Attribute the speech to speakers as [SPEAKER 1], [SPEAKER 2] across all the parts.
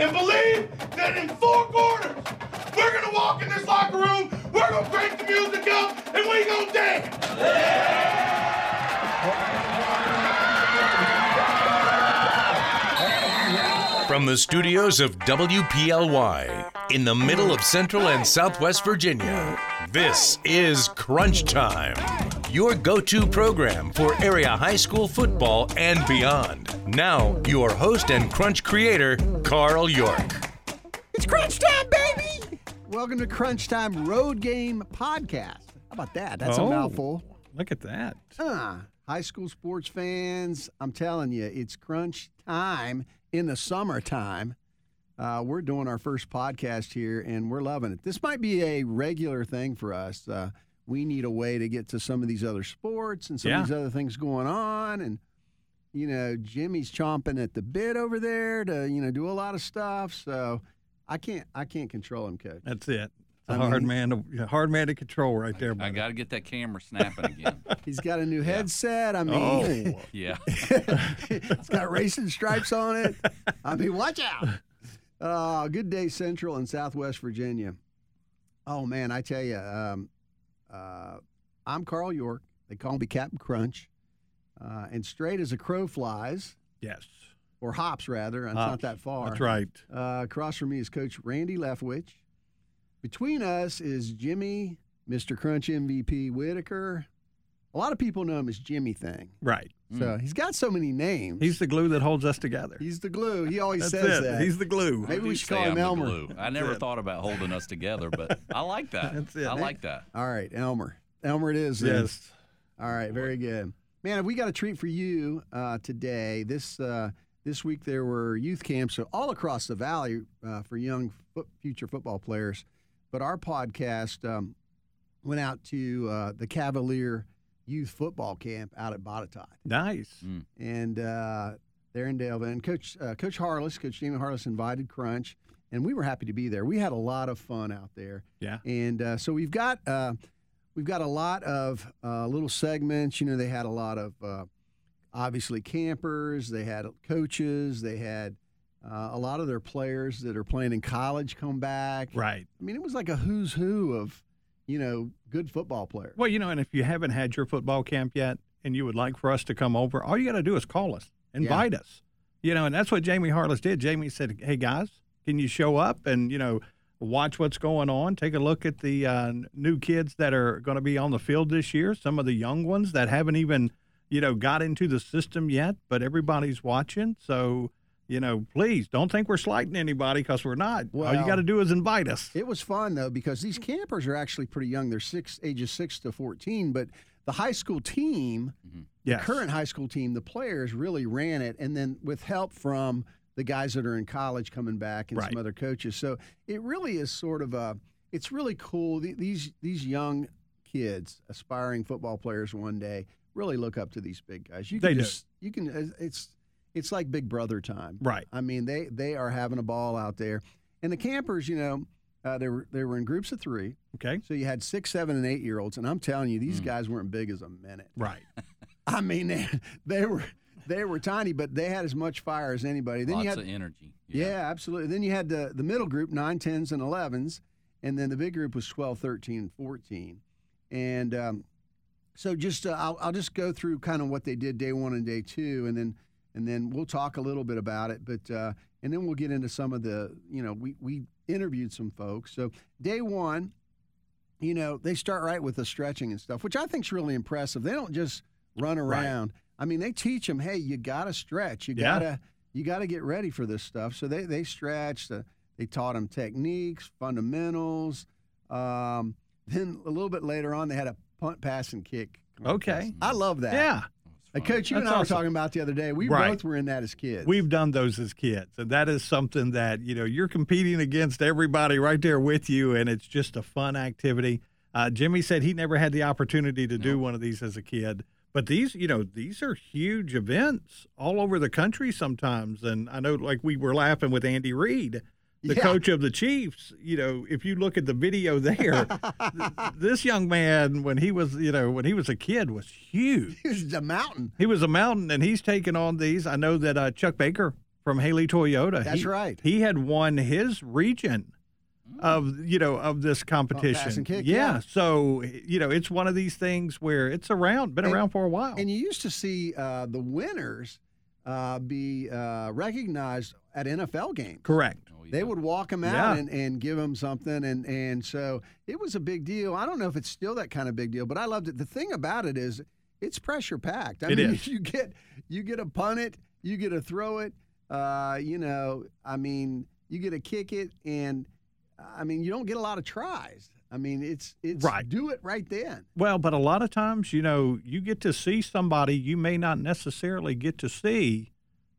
[SPEAKER 1] and believe that in four quarters, we're gonna walk in this locker room, we're gonna crank the music up, and we gonna dance.
[SPEAKER 2] From the studios of WPLY in the middle of Central and Southwest Virginia, this is Crunch Time, your go to program for area high school football and beyond. Now, your host and Crunch creator, Carl York.
[SPEAKER 3] It's crunch time, baby! Welcome to Crunch Time Road Game Podcast. How about that? That's
[SPEAKER 4] Oh.
[SPEAKER 3] a mouthful.
[SPEAKER 4] Look at that.
[SPEAKER 3] Huh. High school sports fans, I'm telling you, it's crunch time in the summertime. Uh, we're doing our first podcast here and we're loving it. This might be a regular thing for us. Uh, we need a way to get to some of these other sports and some
[SPEAKER 4] Yeah.
[SPEAKER 3] of these other things going on. And, you know, Jimmy's chomping at the bit over there to, you know, do a lot of stuff. So I can't, I can't control him, coach.
[SPEAKER 4] That's it.
[SPEAKER 3] I
[SPEAKER 4] A hard
[SPEAKER 3] mean-
[SPEAKER 4] man, to, hard man to control right there.
[SPEAKER 5] I
[SPEAKER 4] buddy.
[SPEAKER 5] got to get that camera snapping again.
[SPEAKER 3] He's got a new headset. I mean,
[SPEAKER 4] Oh,
[SPEAKER 5] yeah.
[SPEAKER 3] it's got racing stripes on it. I mean, watch out. Uh, good day, Central and Southwest Virginia. Oh man, I tell you, um, uh, I'm Carl York. They call me Captain Crunch, uh, and straight as a crow flies,
[SPEAKER 4] yes.
[SPEAKER 3] or hops rather. It's not that far.
[SPEAKER 4] That's right.
[SPEAKER 3] Uh, across from me is Coach Randy Leftwich. Between us is Jimmy, Mr. Crunch MVP Whitaker. A lot of people know him as Jimmy Thing.
[SPEAKER 4] Right.
[SPEAKER 3] So he's got so many names.
[SPEAKER 4] He's the glue that holds us together.
[SPEAKER 3] He's the glue. He always says
[SPEAKER 4] it.
[SPEAKER 3] that.
[SPEAKER 4] He's the glue.
[SPEAKER 3] Maybe we should call him
[SPEAKER 5] I'm the
[SPEAKER 3] Elmer.
[SPEAKER 5] glue. I never
[SPEAKER 4] it.
[SPEAKER 5] thought about holding us together, but I like that.
[SPEAKER 4] That's it.
[SPEAKER 5] I like that.
[SPEAKER 3] All right, Elmer. Elmer it is. then.
[SPEAKER 4] yes.
[SPEAKER 3] All right, very good. Man, have we got a treat for you uh, today. This uh, this week there were youth camps all across the valley uh, for young fo- future football players. But our podcast um, went out to uh, the Cavalier Youth Football Camp out at Botetourt.
[SPEAKER 4] Nice.
[SPEAKER 5] Mm.
[SPEAKER 3] and uh, they're in Daleville. Coach uh, Coach Harless, Coach Jamie Harless, invited Crunch, and we were happy to be there. We had a lot of fun out there,
[SPEAKER 4] Yeah.
[SPEAKER 3] and uh, so we've got uh, we've got a lot of uh, little segments. You know, they had a lot of uh, obviously campers. They had coaches. They had uh, a lot of their players that are playing in college come back.
[SPEAKER 4] Right.
[SPEAKER 3] I mean, it was like a who's who of you know good football players.
[SPEAKER 4] Well, you know, and if you haven't had your football camp yet and you would like for us to come over, all you got to do is call us, invite us. You know, and that's what Jamie Harless did. Jamie said, hey, guys, can you show up and, you know, watch what's going on? Take a look at the uh, new kids that are going to be on the field this year, some of the young ones that haven't even, you know, got into the system yet, but everybody's watching. So, you know, please don't think we're slighting anybody because we're not. all you got to do is invite us.
[SPEAKER 3] It was fun though because these campers are actually pretty young. They're six ages six to fourteen, but the high school team,
[SPEAKER 4] Yes.
[SPEAKER 3] the current high school team, the players really ran it, and then with help from the guys that are in college coming back and
[SPEAKER 4] Right.
[SPEAKER 3] some other coaches. So it really is sort of a. It's really cool. These these young kids, aspiring football players, one day really look up to these big guys. You can
[SPEAKER 4] They do.
[SPEAKER 3] you can. It's it's like Big Brother time.
[SPEAKER 4] Right.
[SPEAKER 3] I mean, they they are having a ball out there, and the campers, you know, uh, they were they were in groups of three.
[SPEAKER 4] Okay.
[SPEAKER 3] So you had six, seven, and eight year olds, and I'm telling you, these guys weren't big as a minute.
[SPEAKER 4] Right.
[SPEAKER 3] I mean, they, they were they were tiny, but they had as much fire as anybody. Then
[SPEAKER 5] Lots
[SPEAKER 3] you had
[SPEAKER 5] of energy.
[SPEAKER 3] yeah. absolutely. Then you had the the middle group, nine, tens, and elevens, and then the big group was 12, 13, and 14. And um, so just uh, I'll, I'll just go through kind of what they did day one and day two, and then and then we'll talk a little bit about it. But uh, and then we'll get into some of the you know we we interviewed some folks. So day one, you know they start right with the stretching and stuff, which I think is really impressive. They don't just run around. I mean, they teach them, hey, you got to stretch. You
[SPEAKER 4] Yeah.
[SPEAKER 3] gotta you got to get ready for this stuff. So they they stretched. Uh, they taught them techniques, fundamentals. Um, then a little bit later on, they had a punt, pass, and kick.
[SPEAKER 4] Okay.
[SPEAKER 3] I love that.
[SPEAKER 4] Yeah.
[SPEAKER 3] Uh, Coach, you and
[SPEAKER 4] That's
[SPEAKER 3] I were talking about the other day. We
[SPEAKER 4] Right.
[SPEAKER 3] both were in that as kids.
[SPEAKER 4] We've done those as kids, and that is something that you know you're competing against everybody right there with you, and it's just a fun activity. Uh, Jimmy said he never had the opportunity to do one of these as a kid, but these, you know, these are huge events all over the country sometimes. And I know, like we were laughing with Andy Reid, the
[SPEAKER 3] Yeah.
[SPEAKER 4] coach of the Chiefs. You know, if you look at the video there, th- this young man when he was, you know, when he was a kid was huge.
[SPEAKER 3] he was a mountain.
[SPEAKER 4] He was a mountain, and he's taken on these. I know that uh, Chuck Baker from Haley Toyota.
[SPEAKER 3] That's
[SPEAKER 4] He-
[SPEAKER 3] right.
[SPEAKER 4] He had won his region of you know of this competition.
[SPEAKER 3] and kick,
[SPEAKER 4] yeah.
[SPEAKER 3] yeah.
[SPEAKER 4] So you know it's one of these things where it's around, been
[SPEAKER 3] And-
[SPEAKER 4] around for a while.
[SPEAKER 3] And you used to see uh, the winners uh, be uh, recognized at NFL games.
[SPEAKER 4] Correct.
[SPEAKER 5] Oh, yeah.
[SPEAKER 3] They would walk them out
[SPEAKER 4] Yeah.
[SPEAKER 3] and, and give them something, and and so it was a big deal. I don't know if it's still that kind of big deal, but I loved it. The thing about it is, it's pressure packed. I
[SPEAKER 4] It
[SPEAKER 3] mean,
[SPEAKER 4] is.
[SPEAKER 3] you get you get a punt it, you get a throw it. Uh, you know, I mean, you get a kick it, and I mean, you don't get a lot of tries. I mean, it's it's
[SPEAKER 4] Right.
[SPEAKER 3] do it right then.
[SPEAKER 4] Well, but a lot of times, you know, you get to see somebody you may not necessarily get to see.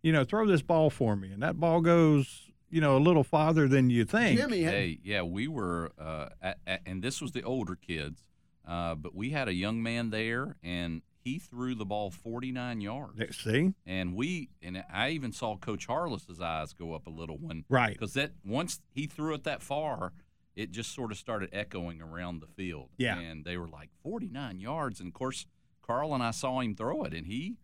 [SPEAKER 4] You know, throw this ball for me, and that ball goes, you know, a little farther than you think.
[SPEAKER 3] Jimmy, had-
[SPEAKER 5] Hey, yeah, we were, uh, at, at, and this was the older kids, uh, but we had a young man there, and he threw the ball 49 yards.
[SPEAKER 4] See,
[SPEAKER 5] And we, and I even saw Coach Harless's eyes go up a little when,
[SPEAKER 4] right?
[SPEAKER 5] because that once he threw it that far, it just sort of started echoing around the field.
[SPEAKER 4] Yeah.
[SPEAKER 5] and they were like 49 yards, and of course, Carl and I saw him throw it, and he,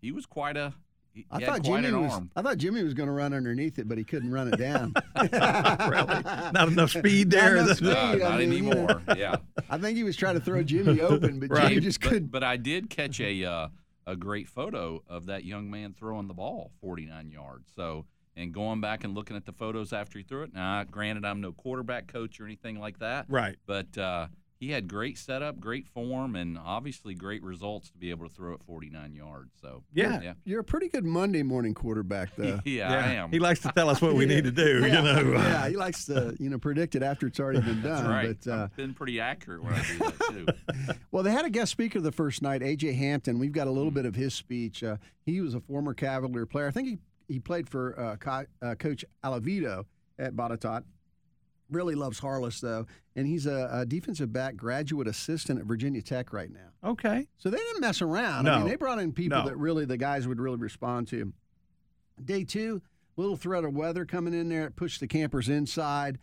[SPEAKER 5] he was quite a, he
[SPEAKER 3] I thought Jimmy was. I thought Jimmy was going to run underneath it, but he couldn't run it down.
[SPEAKER 4] really, not enough speed
[SPEAKER 3] Not
[SPEAKER 4] there.
[SPEAKER 3] enough speed.
[SPEAKER 4] it?
[SPEAKER 5] No,
[SPEAKER 3] I
[SPEAKER 5] not
[SPEAKER 3] mean, you know.
[SPEAKER 5] anymore. yeah.
[SPEAKER 3] I think he was trying to throw Jimmy open, but
[SPEAKER 4] Right.
[SPEAKER 3] Jimmy just couldn't.
[SPEAKER 5] But I did catch a uh, a great photo of that young man throwing the ball 49 yards. So, and going back and looking at the photos after he threw it. Now, granted, I'm no quarterback coach or anything like that,
[SPEAKER 4] Right.
[SPEAKER 5] but uh, he had great setup, great form, and obviously great results to be able to throw at 49 yards. So,
[SPEAKER 4] Yeah.
[SPEAKER 5] yeah,
[SPEAKER 3] You're a pretty good Monday morning quarterback, though.
[SPEAKER 5] yeah, I am.
[SPEAKER 4] He likes to tell us what we need to do.
[SPEAKER 3] yeah,
[SPEAKER 4] You know.
[SPEAKER 3] yeah, he likes to you know predict it after it's already been
[SPEAKER 5] That's
[SPEAKER 3] done.
[SPEAKER 5] right.
[SPEAKER 3] But uh,
[SPEAKER 5] I've been pretty accurate when I do that too.
[SPEAKER 3] well, they had a guest speaker the first night, AJ Hampton. We've got a little bit of his speech. Uh, he was a former Cavalier player. I think he he played for uh, Co- uh, Coach Alavito at Botetourt. Really loves Harless though, and he's a, a defensive back graduate assistant at Virginia Tech right now.
[SPEAKER 4] Okay.
[SPEAKER 3] So they didn't mess around. I mean,
[SPEAKER 4] No.
[SPEAKER 3] they brought in people
[SPEAKER 4] No.
[SPEAKER 3] that really the guys would really respond to. Day two, little threat of weather coming in there, it pushed the campers inside,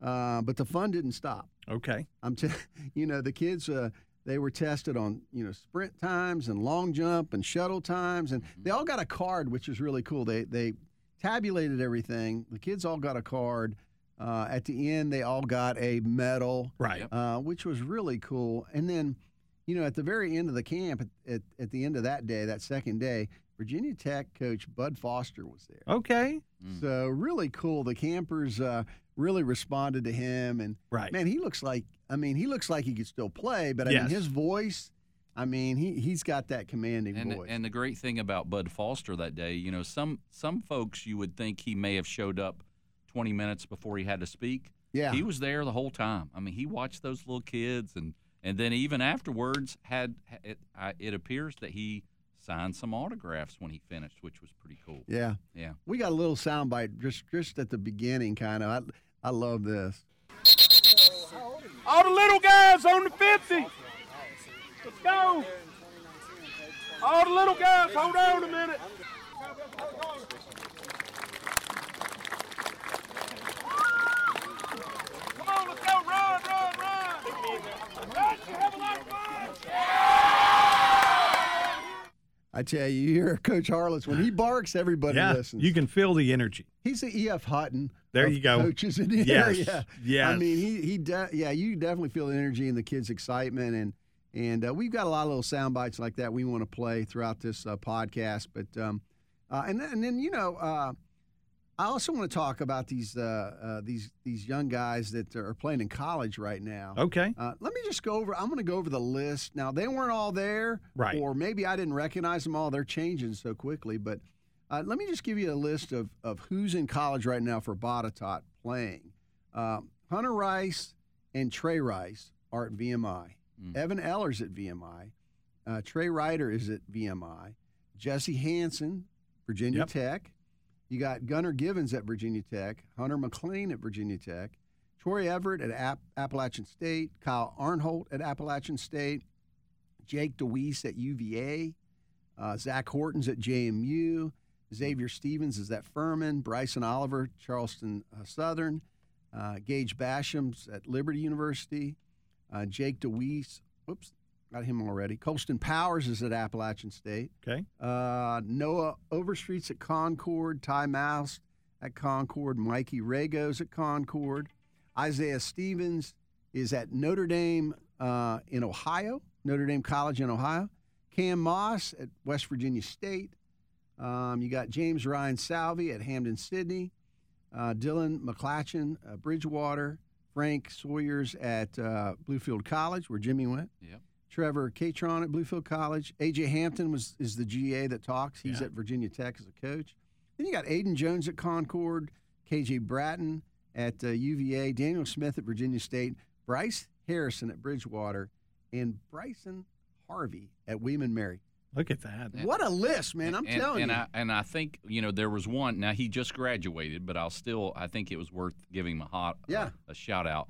[SPEAKER 3] uh, but the fun didn't stop.
[SPEAKER 4] Okay.
[SPEAKER 3] I'm, t- you know, the kids uh, they were tested on you know sprint times and long jump and shuttle times, and they all got a card, which is really cool. They they tabulated everything. The kids all got a card. Uh, at the end, they all got a medal
[SPEAKER 4] Right.
[SPEAKER 3] Uh, which was really cool. And then, you know, at the very end of the camp, at, at, at the end of that day, that second day, Virginia Tech coach Bud Foster was there.
[SPEAKER 4] Okay.
[SPEAKER 5] Mm.
[SPEAKER 3] So really cool. The campers uh, really responded to him, and
[SPEAKER 4] Right.
[SPEAKER 3] man, he looks like I mean, he looks like he could still play, but I
[SPEAKER 4] Yes.
[SPEAKER 3] mean, his voice. I mean, he he's got that commanding
[SPEAKER 5] and
[SPEAKER 3] voice.
[SPEAKER 5] and the great thing about Bud Foster that day, you know, some some folks you would think he may have showed up 20 minutes before he had to speak.
[SPEAKER 3] yeah,
[SPEAKER 5] He was there the whole time. I mean, he watched those little kids, and and then even afterwards, had it, I, it appears that he signed some autographs when he finished, which was pretty cool.
[SPEAKER 3] yeah.
[SPEAKER 5] Yeah.
[SPEAKER 3] We got a little soundbite just just at the beginning, kind of. I I love this.
[SPEAKER 6] All the little guys on the 50. Let's go. All the little guys, hold on a minute. Come on, let's go. Run, run, run. Run, have a lot of fun.
[SPEAKER 3] I tell you, you hear Coach Harless when he barks, everybody
[SPEAKER 4] Yeah.
[SPEAKER 3] listens.
[SPEAKER 4] You can feel the energy.
[SPEAKER 3] He's the E.F. Hutton.
[SPEAKER 4] There you go.
[SPEAKER 3] Coaches in the
[SPEAKER 4] Yes.
[SPEAKER 3] area. I mean, he he de- yeah, you definitely feel the energy and the kids' excitement, and and uh, we've got a lot of little sound bites like that we want to play throughout this uh, podcast. But um, uh, and then, and then you know, uh, I also want to talk about these uh, uh, these these young guys that are playing in college right now.
[SPEAKER 4] Okay.
[SPEAKER 3] Uh, let me just go over. I'm going to go over the list. Now they weren't all there,
[SPEAKER 4] Right.
[SPEAKER 3] Or maybe I didn't recognize them all. They're changing so quickly. But uh, let me just give you a list of of who's in college right now for Botetourt playing. Uh, Hunter Rice and Trey Rice are at VMI.
[SPEAKER 5] Mm.
[SPEAKER 3] Evan Ellers at VMI. Uh, Trey Ryder is at VMI. Jesse Hansen, Virginia
[SPEAKER 4] Yep.
[SPEAKER 3] Tech. You got Gunnar Givens at Virginia Tech, Hunter McLean at Virginia Tech, Troy Everett at App- Appalachian State, Kyle Arnholt at Appalachian State, Jake DeWeese at UVA, uh, Zach Hortons at JMU, Xavier Stevens is at Furman, Bryson Oliver, Charleston uh, Southern, uh, Gage Basham's at Liberty University, uh, Jake DeWeese, whoops, got him already. Colston Powers is at Appalachian State.
[SPEAKER 4] Okay.
[SPEAKER 3] Uh, Noah Overstreet's at Concord. Ty Mouse at Concord. Mikey Ragos at Concord. Isaiah Stevens is at Notre Dame uh, in Ohio, Notre Dame College in Ohio. Cam Moss at West Virginia State. Um, you got James Ryan Salvey at Hampden-Sydney. Uh, Dylan McClatchin, uh, Bridgewater. Frank Sawyers at uh, Bluefield College, where Jimmy went.
[SPEAKER 5] Yep.
[SPEAKER 3] Trevor Catron at Bluefield College. AJ Hampton was is the GA that talks. He's
[SPEAKER 4] Yeah.
[SPEAKER 3] at Virginia Tech as a coach. Then you got Aiden Jones at Concord, KJ Bratton at uh, UVA, Daniel Smith at Virginia State, Bryce Harrison at Bridgewater, and Bryson Harvey at William & Mary.
[SPEAKER 4] Look at that.
[SPEAKER 5] Yeah.
[SPEAKER 3] What a list, man! I'm
[SPEAKER 5] and,
[SPEAKER 3] telling
[SPEAKER 5] and
[SPEAKER 3] you.
[SPEAKER 5] I, and I think you know there was one. Now he just graduated, but I'll still. I think it was worth giving him a hot
[SPEAKER 3] Yeah.
[SPEAKER 5] a shout out.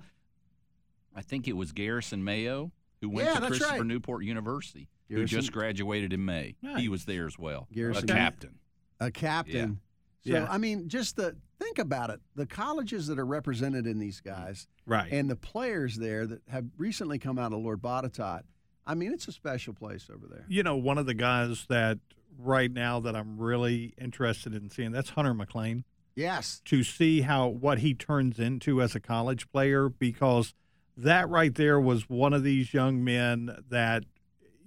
[SPEAKER 5] I think it was Garrison Mayo who went
[SPEAKER 3] Yeah,
[SPEAKER 5] to Christopher
[SPEAKER 3] right.
[SPEAKER 5] Newport University, who just graduated in May.
[SPEAKER 4] Nice.
[SPEAKER 5] He was there as well.
[SPEAKER 3] Garrison-
[SPEAKER 5] a captain.
[SPEAKER 3] a captain. So
[SPEAKER 4] Yeah.
[SPEAKER 3] I mean, just the think about it. The colleges that are represented in these guys
[SPEAKER 4] Right.
[SPEAKER 3] and the players there that have recently come out of Lord Botetourt. I mean, it's a special place over there.
[SPEAKER 4] you know, one of the guys that right now that I'm really interested in seeing that's Hunter McLean
[SPEAKER 3] Yes.
[SPEAKER 4] to see how what he turns into as a college player because that right there was one of these young men that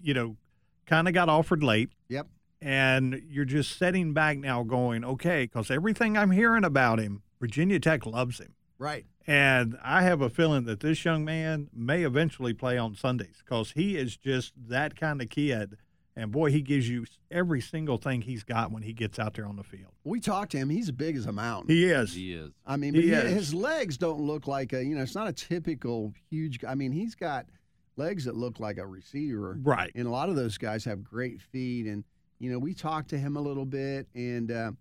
[SPEAKER 4] you know kind of got offered late
[SPEAKER 3] Yep.
[SPEAKER 4] and you're just sitting back now going okay because everything i'm hearing about him virginia tech loves him
[SPEAKER 3] Right.
[SPEAKER 4] and i have a feeling that this young man may eventually play on sundays because he is just that kind of kid and boy he gives you every single thing he's got when he gets out there on the field
[SPEAKER 3] We talked to him. He's as big as a mountain.
[SPEAKER 4] he is
[SPEAKER 5] He is.
[SPEAKER 3] I mean,
[SPEAKER 4] he
[SPEAKER 3] but he-
[SPEAKER 4] is.
[SPEAKER 3] his legs don't look like a, you know, it's not a typical huge. I mean, he's got legs that look like a receiver.
[SPEAKER 4] right
[SPEAKER 3] And a lot of those guys have great feet. And, you know, we talked to him a little bit, and, uh,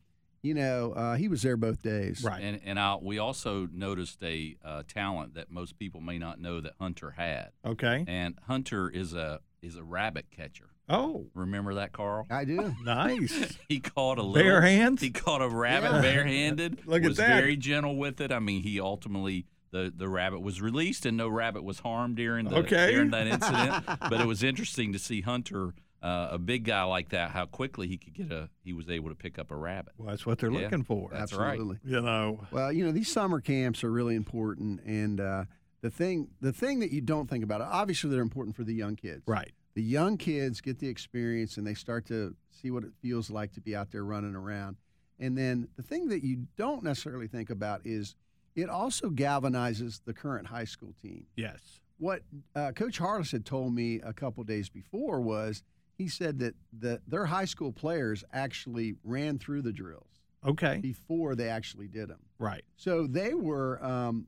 [SPEAKER 3] you know, uh, he was there both days.
[SPEAKER 4] right
[SPEAKER 5] And and I, we also noticed a uh, talent that most people may not know that Hunter had.
[SPEAKER 4] okay
[SPEAKER 5] And Hunter is a is a rabbit catcher.
[SPEAKER 4] Oh
[SPEAKER 5] Remember that, Carl?
[SPEAKER 3] I do.
[SPEAKER 4] nice
[SPEAKER 5] He caught a little,
[SPEAKER 4] Bare hands?
[SPEAKER 5] He caught a rabbit
[SPEAKER 3] Yeah.
[SPEAKER 5] barehanded.
[SPEAKER 4] Look at
[SPEAKER 5] was
[SPEAKER 4] that.
[SPEAKER 5] very gentle with it. I mean, he ultimately the the rabbit was released and no rabbit was harmed during the
[SPEAKER 4] Okay.
[SPEAKER 5] during that incident. but it was interesting to see Hunter, uh, a big guy like that, how quickly he could get a he was able to pick up a rabbit.
[SPEAKER 4] well, that's what they're
[SPEAKER 5] Yeah.
[SPEAKER 4] looking for
[SPEAKER 5] That's right.
[SPEAKER 3] Absolutely.
[SPEAKER 4] you know
[SPEAKER 3] Well, you know, these summer camps are really important, and uh, the thing the thing that you don't think about, obviously, they're important for the young kids.
[SPEAKER 4] right
[SPEAKER 3] The young kids get the experience, and they start to see what it feels like to be out there running around. And then the thing that you don't necessarily think about is it also galvanizes the current high school team.
[SPEAKER 4] yes
[SPEAKER 3] What uh, Coach Harless had told me a couple days before was he said that the, their high school players actually ran through the drills
[SPEAKER 4] okay
[SPEAKER 3] before they actually did them.
[SPEAKER 4] right
[SPEAKER 3] So they were um,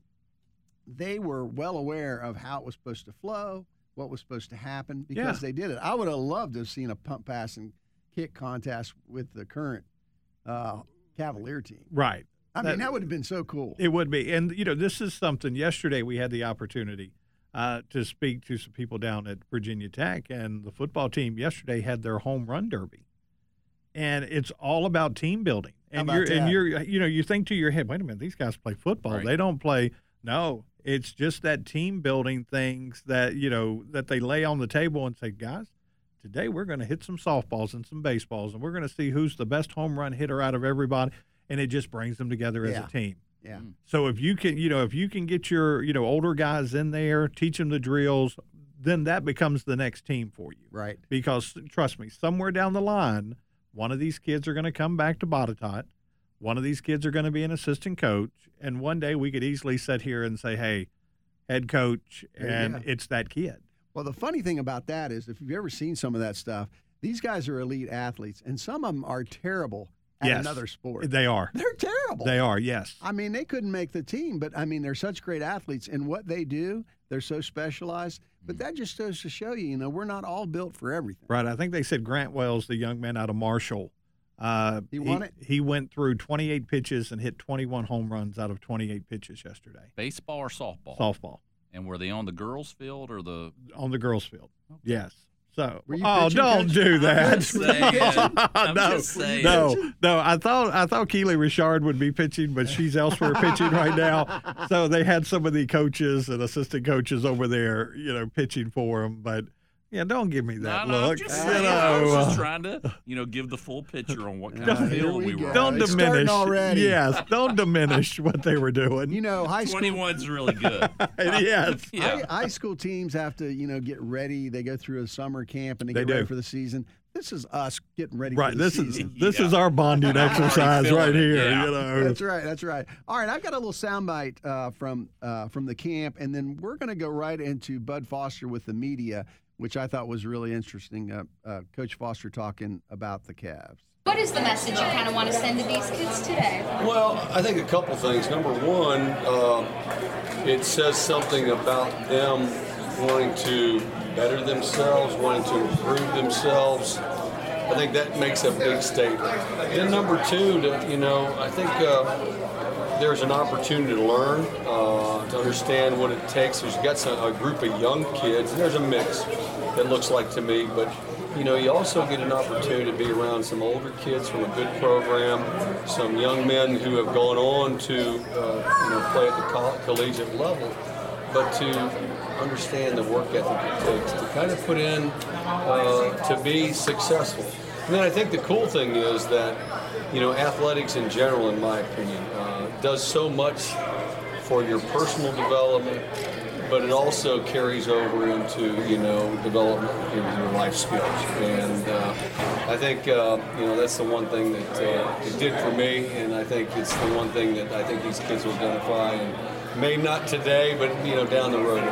[SPEAKER 3] they were well aware of how it was supposed to flow, what was supposed to happen because
[SPEAKER 4] Yeah.
[SPEAKER 3] they did it. I would have loved to have seen a punt, pass, and kick contest with the current uh, Cavalier team.
[SPEAKER 4] right
[SPEAKER 3] I
[SPEAKER 4] That-
[SPEAKER 3] mean, that would have been so cool.
[SPEAKER 4] It would be. And, you know, this is something yesterday we had the opportunity uh, to speak to some people down at Virginia Tech, and the football team yesterday had their home run derby. And it's all about team building. And you're and you're you know, you think to your head, wait a minute, these guys play football.
[SPEAKER 5] Right.
[SPEAKER 4] They don't play no. It's just that team building things that, you know, that they lay on the table and say, guys, today we're going to hit some softballs and some baseballs and we're going to see who's the best home run hitter out of everybody and it just brings them together as
[SPEAKER 3] Yeah.
[SPEAKER 4] a team.
[SPEAKER 3] yeah. Mm.
[SPEAKER 4] So if you can, you know, if you can get your, you know, older guys in there, teach them the drills, then that becomes the next team for you.
[SPEAKER 3] Right.
[SPEAKER 4] Because trust me, somewhere down the line, one of these kids are going to come back to Botetourt. One of these kids are going to be an assistant coach, and one day we could easily sit here and say, "Hey, head coach," and
[SPEAKER 3] go.
[SPEAKER 4] it's that kid.
[SPEAKER 3] Well, the funny thing about that is, if you've ever seen some of that stuff, these guys are elite athletes, and some of them are terrible at
[SPEAKER 4] Yes.
[SPEAKER 3] another sport.
[SPEAKER 4] They are.
[SPEAKER 3] They're terrible.
[SPEAKER 4] They are. Yes.
[SPEAKER 3] I mean, they couldn't make the team, but I mean, they're such great athletes, and what they do, they're so specialized. But mm. that just goes to show you, you know, we're not all built for everything.
[SPEAKER 4] Right. I think they said Grant Wells, the young man out of Marshall, uh,
[SPEAKER 3] He won it?
[SPEAKER 4] He went through 28 pitches and hit 21 home runs out of 28 pitches yesterday.
[SPEAKER 5] Baseball or softball?
[SPEAKER 4] Softball
[SPEAKER 5] And were they on the girls' field or the?
[SPEAKER 4] on the girls' field. Yes. So, oh, don't
[SPEAKER 3] Coach?
[SPEAKER 4] do
[SPEAKER 5] I'm
[SPEAKER 4] that.
[SPEAKER 5] just saying. I'm
[SPEAKER 4] no,
[SPEAKER 5] just saying.
[SPEAKER 4] no, no. I thought I thought Keely Rochard would be pitching, but she's elsewhere pitching right now. So they had some of the coaches and assistant coaches over there, you know, pitching for them. But Yeah, don't give me that
[SPEAKER 5] No, no, I'm
[SPEAKER 4] look.
[SPEAKER 5] just
[SPEAKER 4] You
[SPEAKER 5] saying, I was just
[SPEAKER 4] uh,
[SPEAKER 5] trying to, you know, give the full picture on what kind of
[SPEAKER 3] here
[SPEAKER 5] field
[SPEAKER 3] we
[SPEAKER 5] we, were.
[SPEAKER 4] don't
[SPEAKER 3] It's
[SPEAKER 4] diminish.
[SPEAKER 3] already.
[SPEAKER 4] Yes, don't diminish what they were doing.
[SPEAKER 3] You know, high school
[SPEAKER 5] 21's really good.
[SPEAKER 4] yes.
[SPEAKER 5] Yeah.
[SPEAKER 3] High, high school teams have to, you know, get ready. They go through a summer camp and they,
[SPEAKER 4] They
[SPEAKER 3] get ready for the season. This is us getting ready
[SPEAKER 4] Right.
[SPEAKER 3] for the
[SPEAKER 4] This
[SPEAKER 3] season.
[SPEAKER 4] is this
[SPEAKER 5] Yeah.
[SPEAKER 4] is our bonding exercise right here.
[SPEAKER 5] yeah.
[SPEAKER 4] You know.
[SPEAKER 3] That's right. That's right. All right, I've got a little soundbite uh, from uh, from the camp, and then we're going to go right into Bud Foster with the media, which I thought was really interesting. Uh, uh, Coach Foster talking about the Cavs.
[SPEAKER 7] What is the message you kind of want to send to these kids today?
[SPEAKER 8] Well, I think a couple things. Number one, uh, it says something about them wanting to better themselves, wanting to improve themselves. I think that makes a big statement. Then number two, to, you know, I think uh, there's an opportunity to learn, uh, to understand what it takes. There's got some, a group of young kids, and there's a mix. It looks like to me, but you know, you also get an opportunity to be around some older kids from a good program, some young men who have gone on to, uh, you know, play at the coll- collegiate level, but to understand the work ethic it takes to kind of put in uh, to be successful. And then I think the cool thing is that, you know, athletics in general, in my opinion, does so much for your personal development, but it also carries over into you know development in your life skills. And uh, I think uh, you know that's the one thing that uh, it did for me, and I think it's the one thing that I think these kids will identify. And maybe not today, but you know down the road.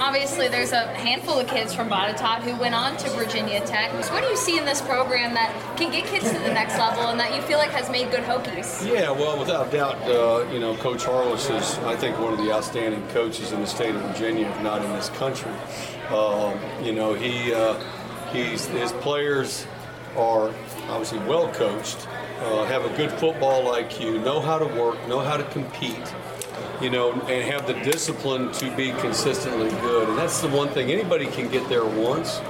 [SPEAKER 7] Obviously, there's a handful of kids from Botetourt who went on to Virginia Tech. So what do you see in this program that can get kids to the next level and that you feel like has made good Hokies?
[SPEAKER 8] Yeah, well, without doubt, uh, you know, Coach Harless is, I think, one of the outstanding coaches in the state of Virginia, if not in this country. Um, you know, he uh, he's his players are obviously well coached, uh, have a good football IQ, know how to work, know how to compete. You know, and have the discipline to be consistently good, and that's the one thing. Anybody can get there once,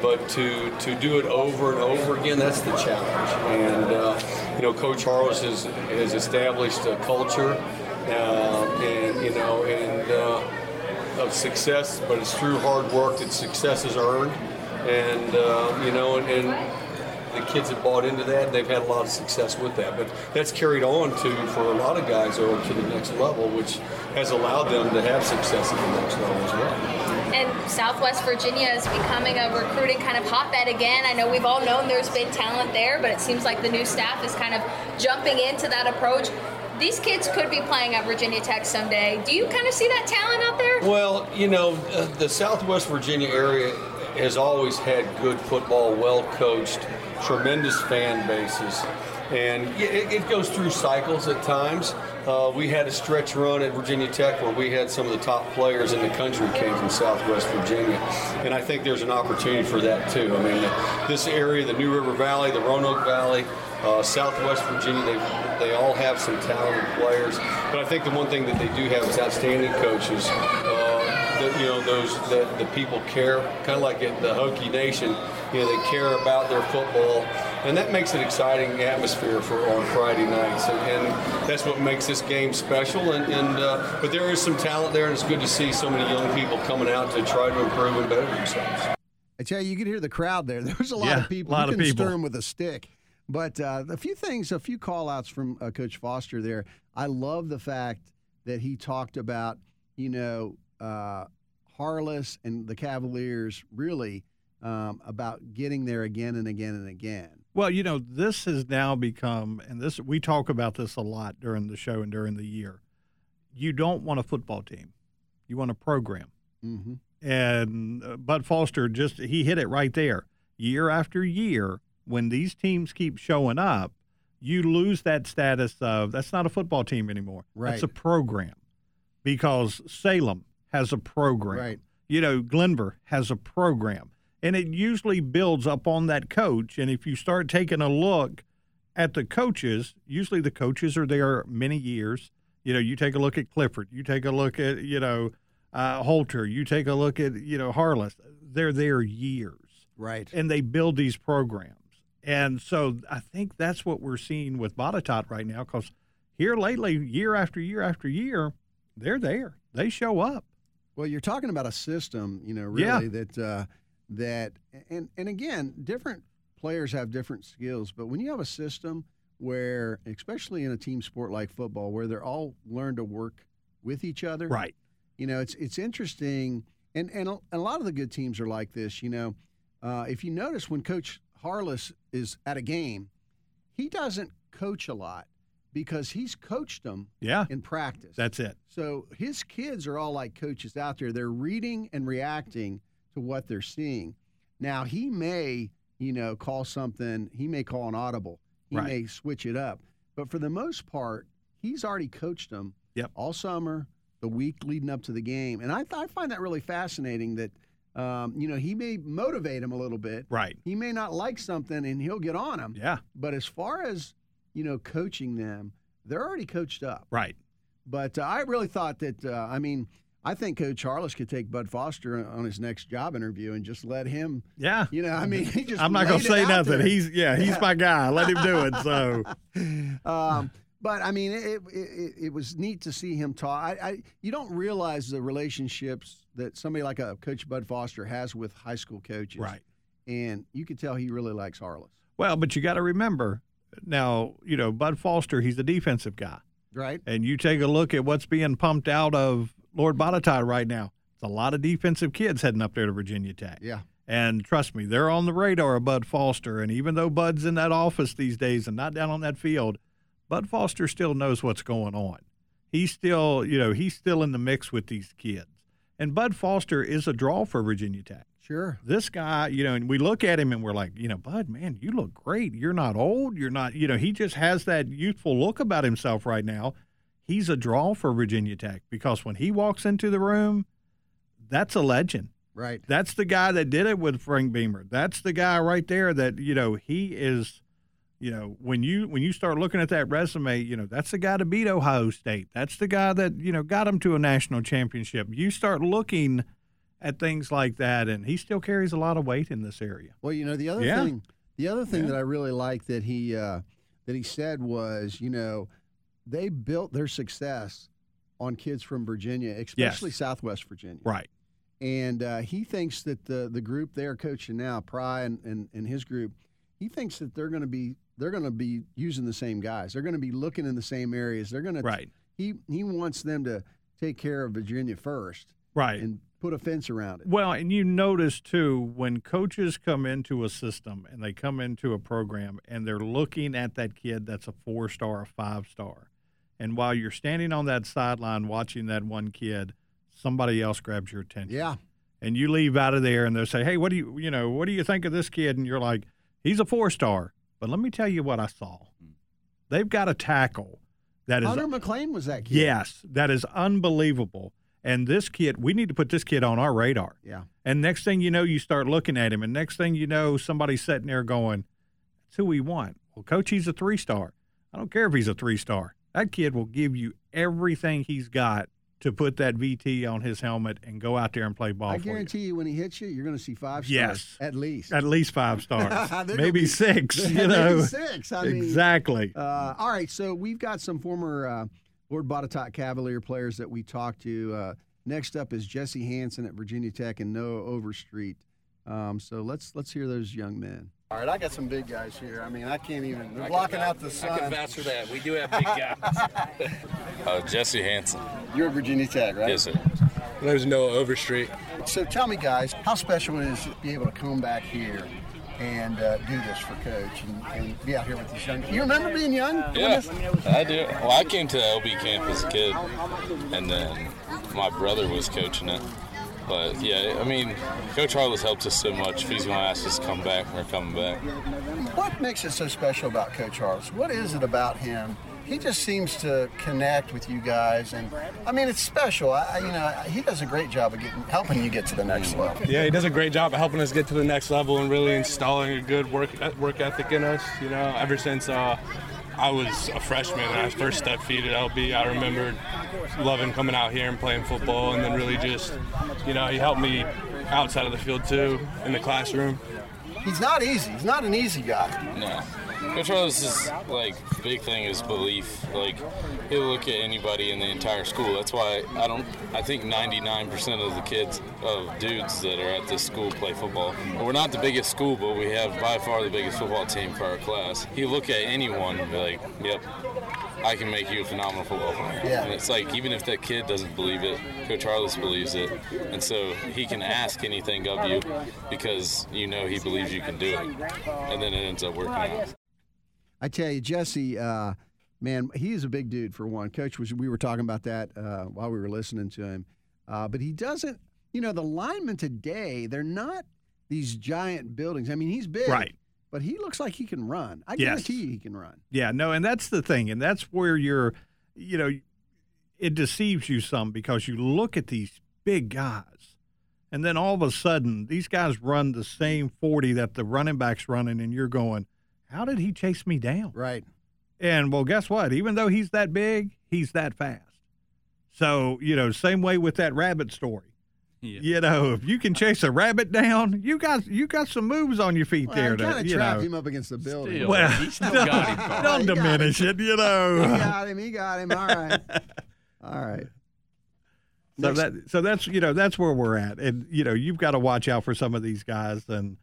[SPEAKER 8] but to to do it over and over again, that's the challenge. And uh, you know, Coach Harless has has established a culture, uh, and you know, and uh, of success. But it's through hard work that success is earned, and uh, you know, and, and the kids have bought into that. And they've had a lot of success with that. But that's carried on to for a lot of guys over to the next level, which has allowed them to have success at the next level as well.
[SPEAKER 7] And Southwest Virginia is becoming a recruiting kind of hotbed again. I know we've all known there's been talent there, but it seems like the new staff is kind of jumping into that approach. These kids could be playing at Virginia Tech someday. Do you kind of see that talent out there?
[SPEAKER 8] Well, you know, uh, the Southwest Virginia area has always had good football, well coached, tremendous fan bases. And it, it goes through cycles at times. Uh, we had a stretch run at Virginia Tech where we had some of the top players in the country came from Southwest Virginia. And I think there's an opportunity for that too. I mean, this area, the New River Valley, the Roanoke Valley, uh, Southwest Virginia, they, they all have some talented players. But I think the one thing that they do have is outstanding coaches. Uh, you know those that the people care, kind of like at the Hokie Nation. You know they care about their football, and that makes an exciting atmosphere for on Friday nights, and, and that's what makes this game special. And, and uh, but there is some talent there, and it's good to see so many young people coming out to try to improve and better themselves.
[SPEAKER 3] I tell you, you could hear the crowd there. There was a lot
[SPEAKER 4] Yeah,
[SPEAKER 3] of people.
[SPEAKER 4] A lot
[SPEAKER 3] you
[SPEAKER 4] of people.
[SPEAKER 3] stir them with a stick. But uh, a few things, a few call outs from uh, Coach Foster there. I love the fact that he talked about, you know, uh, Harless and the Cavaliers really um, about getting there again and again and again.
[SPEAKER 4] Well, you know, this has now become, and this we talk about this a lot during the show and during the year. You don't want a football team; you want a program.
[SPEAKER 3] Mm-hmm.
[SPEAKER 4] And uh, Bud Foster just he hit it right there. Year after year, when these teams keep showing up, you lose that status of that's not a football team anymore. That's
[SPEAKER 3] Right.
[SPEAKER 4] a program because Salem has a program.
[SPEAKER 3] Right.
[SPEAKER 4] You know, Glenvar has a program. And it usually builds up on that coach. And if you start taking a look at the coaches, usually the coaches are there many years. You know, you take a look at Clifford, you take a look at, you know, uh, Holter, you take a look at, you know, Harless. They're there years
[SPEAKER 3] Right.
[SPEAKER 4] and they build these programs. And so I think that's what we're seeing with Botetourt right now because here lately, year after year after year, they're there. They show up.
[SPEAKER 3] Well, you're talking about a system, you know,
[SPEAKER 4] Yeah.
[SPEAKER 3] really that uh, that and and again, different players have different skills, but when you have a system where, especially in a team sport like football, where they're all learn to work with each other,
[SPEAKER 4] Right.
[SPEAKER 3] you know, it's it's interesting, and and a, a lot of the good teams are like this. You know, uh, if you notice when Coach Harless is at a game, he doesn't coach a lot because he's coached them
[SPEAKER 4] Yeah.
[SPEAKER 3] in practice.
[SPEAKER 4] That's it.
[SPEAKER 3] So his kids are all like coaches out there. They're reading and reacting to what they're seeing. Now he may, you know, call something. He may call an audible. He
[SPEAKER 4] Right.
[SPEAKER 3] may switch it up. But for the most part, he's already coached them
[SPEAKER 4] Yep.
[SPEAKER 3] all summer, the week leading up to the game, and I, I find that really fascinating. That um, you know he may motivate him a little bit.
[SPEAKER 4] Right.
[SPEAKER 3] He may not like something, and he'll get on him.
[SPEAKER 4] Yeah.
[SPEAKER 3] But as far as you know, coaching them, they're already coached up.
[SPEAKER 4] Right.
[SPEAKER 3] But uh, I really thought that, uh, I mean, I think Coach Harless could take Bud Foster on his next job interview and just let him,
[SPEAKER 4] Yeah.
[SPEAKER 3] you know, I mean, he just
[SPEAKER 4] I'm not
[SPEAKER 3] gonna
[SPEAKER 4] say nothing.
[SPEAKER 3] there.
[SPEAKER 4] He's yeah, he's my guy. Let him do it. So
[SPEAKER 3] Um, but I mean, it, it, it, it was neat to see him talk. I, I, you don't realize the relationships that somebody like a Coach Bud Foster has with high school coaches.
[SPEAKER 4] right.
[SPEAKER 3] And you could tell he really likes Harless.
[SPEAKER 4] Well, but you got to remember now. You know, Bud Foster. He's a defensive guy,
[SPEAKER 3] Right?
[SPEAKER 4] and you take a look at what's being pumped out of Lord Botetourt right now. It's a lot of defensive kids heading up there to Virginia Tech.
[SPEAKER 3] Yeah.
[SPEAKER 4] And trust me, they're on the radar of Bud Foster. And even though Bud's in that office these days and not down on that field, Bud Foster still knows what's going on. He's still, you know, he's still in the mix with these kids. And Bud Foster is a draw for Virginia Tech.
[SPEAKER 3] Sure.
[SPEAKER 4] This guy, you know, and we look at him and we're like, you know, Bud, man, you look great. You're not old. You're not, you know, he just has that youthful look about himself right now. He's a draw for Virginia Tech because when he walks into the room, that's a legend.
[SPEAKER 3] Right.
[SPEAKER 4] That's the guy that did it with Frank Beamer. That's the guy right there that you know he is. You know when you when you start looking at that resume, you know that's the guy to beat Ohio State. That's the guy that you know got him to a national championship. You start looking at things like that, and he still carries a lot of weight in this area.
[SPEAKER 3] Well, you know, the other
[SPEAKER 4] Yeah.
[SPEAKER 3] thing, the other thing
[SPEAKER 4] Yeah.
[SPEAKER 3] that I really like that he uh, that he said was, you know, they built their success on kids from Virginia, especially Southwest Virginia.
[SPEAKER 4] Right.
[SPEAKER 3] And uh, he thinks that the the group they're coaching now, Pry and, and, and his group, he thinks that they're going to be they're going to be using the same guys. They're going to be looking in the same areas. They're going to
[SPEAKER 4] Right.
[SPEAKER 3] He he wants them to take care of Virginia first
[SPEAKER 4] Right.
[SPEAKER 3] and put a fence around it.
[SPEAKER 4] Well, and you notice too when coaches come into a system and they come into a program and they're looking at that kid that's a four star, a five star. And while you're standing on that sideline watching that one kid, somebody else grabs your attention.
[SPEAKER 3] Yeah.
[SPEAKER 4] And you leave out of there and they'll say, Hey, what do you you know, what do you think of this kid? And you're like, He's a four star. But let me tell you what I saw. They've got a tackle that is
[SPEAKER 3] Hunter McLean was that kid.
[SPEAKER 4] yes, that is unbelievable. And this kid, we need to put this kid on our radar.
[SPEAKER 3] Yeah.
[SPEAKER 4] And next thing you know, you start looking at him, and next thing you know, somebody's sitting there going, "That's who we want." Well, coach, he's a three star. I don't care if he's a three star. That kid will give you everything he's got to put that VT on his helmet and go out there and play ball
[SPEAKER 3] I guarantee you. when he hits you, you're going to see five stars
[SPEAKER 4] Yes.
[SPEAKER 3] at least.
[SPEAKER 4] At least five stars, maybe
[SPEAKER 3] be-
[SPEAKER 4] six. You
[SPEAKER 3] Maybe
[SPEAKER 4] know,
[SPEAKER 3] six. I mean,
[SPEAKER 4] exactly.
[SPEAKER 3] Uh, all right, so we've got some former uh, Lord Botetourt Cavalier players that we talked to. Uh, next up is Jesse Hansen at Virginia Tech and Noah Overstreet. Um, so let's let's hear those young men. All right, I got some big guys here. I mean, I can't even. They're blocking out the sun.
[SPEAKER 9] I vouch for that. We do have big guys. uh, Jesse Hansen.
[SPEAKER 3] You're at Virginia Tech, right?
[SPEAKER 9] Yes, sir.
[SPEAKER 10] There's Noah Overstreet.
[SPEAKER 3] So tell me, guys, how special it is to be able to come back here and uh, do this for Coach and, and be out here with these young. You remember being young?
[SPEAKER 9] Yeah. I do. Well, I came to the LB camp as a kid, and then my brother was coaching it. But yeah, I mean, Coach Harless helped us so much. If he's going to ask us to come back, we're coming back.
[SPEAKER 3] What makes it so special about Coach Harless? What is it about him? He just seems to connect with you guys, and I mean, it's special. I, I- you know, he does a great job of getting helping you get to the next level.
[SPEAKER 10] Yeah, he does a great job of helping us get to the next level and really installing a good work work ethic in us. You know, ever since uh, I was a freshman and I first stepped feet at LB, I remembered loving coming out here and playing football, and then really just, you know, he helped me outside of the field too, in the classroom.
[SPEAKER 3] He's not easy. He's not an easy guy.
[SPEAKER 9] No, Coach Harless's like big thing is belief. Like he'll look at anybody in the entire school. That's why I don't. I think 99% of the kids of dudes that are at this school play football. We're not the biggest school, but we have by far the biggest football team for our class. He'll look at anyone and be like, "Yep, I can make you a phenomenal football player.
[SPEAKER 3] Yeah.
[SPEAKER 9] And it's like even if that kid doesn't believe it, Coach Harless believes it, and so he can ask anything of you because you know he believes you can do it, and then it ends up working out.
[SPEAKER 3] I tell you, Jesse, uh, man, he is a big dude for one. Coach was we were talking about that uh, while we were listening to him, uh, but he doesn't. You know, the linemen today, they're not these giant buildings. I mean, he's big,
[SPEAKER 4] Right.
[SPEAKER 3] But he looks like he can run. I
[SPEAKER 4] Yes.
[SPEAKER 3] guarantee you, he can run.
[SPEAKER 4] Yeah, no, and that's the thing, and that's where you're, you know, it deceives you some because you look at these big guys, and then all of a sudden these guys run the same forty that the running back's running, and you're going, how did he chase me down?
[SPEAKER 3] Right.
[SPEAKER 4] And well, guess what? Even though he's that big, he's that fast. So you know, same way with that rabbit story.
[SPEAKER 5] Yeah.
[SPEAKER 4] You know, if you can chase a rabbit down, you got you got some moves on your feet
[SPEAKER 3] Well,
[SPEAKER 4] there.
[SPEAKER 3] I kind
[SPEAKER 4] To,
[SPEAKER 3] of
[SPEAKER 4] you
[SPEAKER 3] trapped
[SPEAKER 4] know,
[SPEAKER 3] him up against the building.
[SPEAKER 5] Still,
[SPEAKER 4] well,
[SPEAKER 5] he still got him. Carl.
[SPEAKER 4] don't
[SPEAKER 3] He got
[SPEAKER 4] diminish it. You know.
[SPEAKER 3] He got him. He got him. All right. All right.
[SPEAKER 4] So
[SPEAKER 3] Next-
[SPEAKER 4] that so that's you know that's where we're at, and you know you've got to watch out for some of these guys, and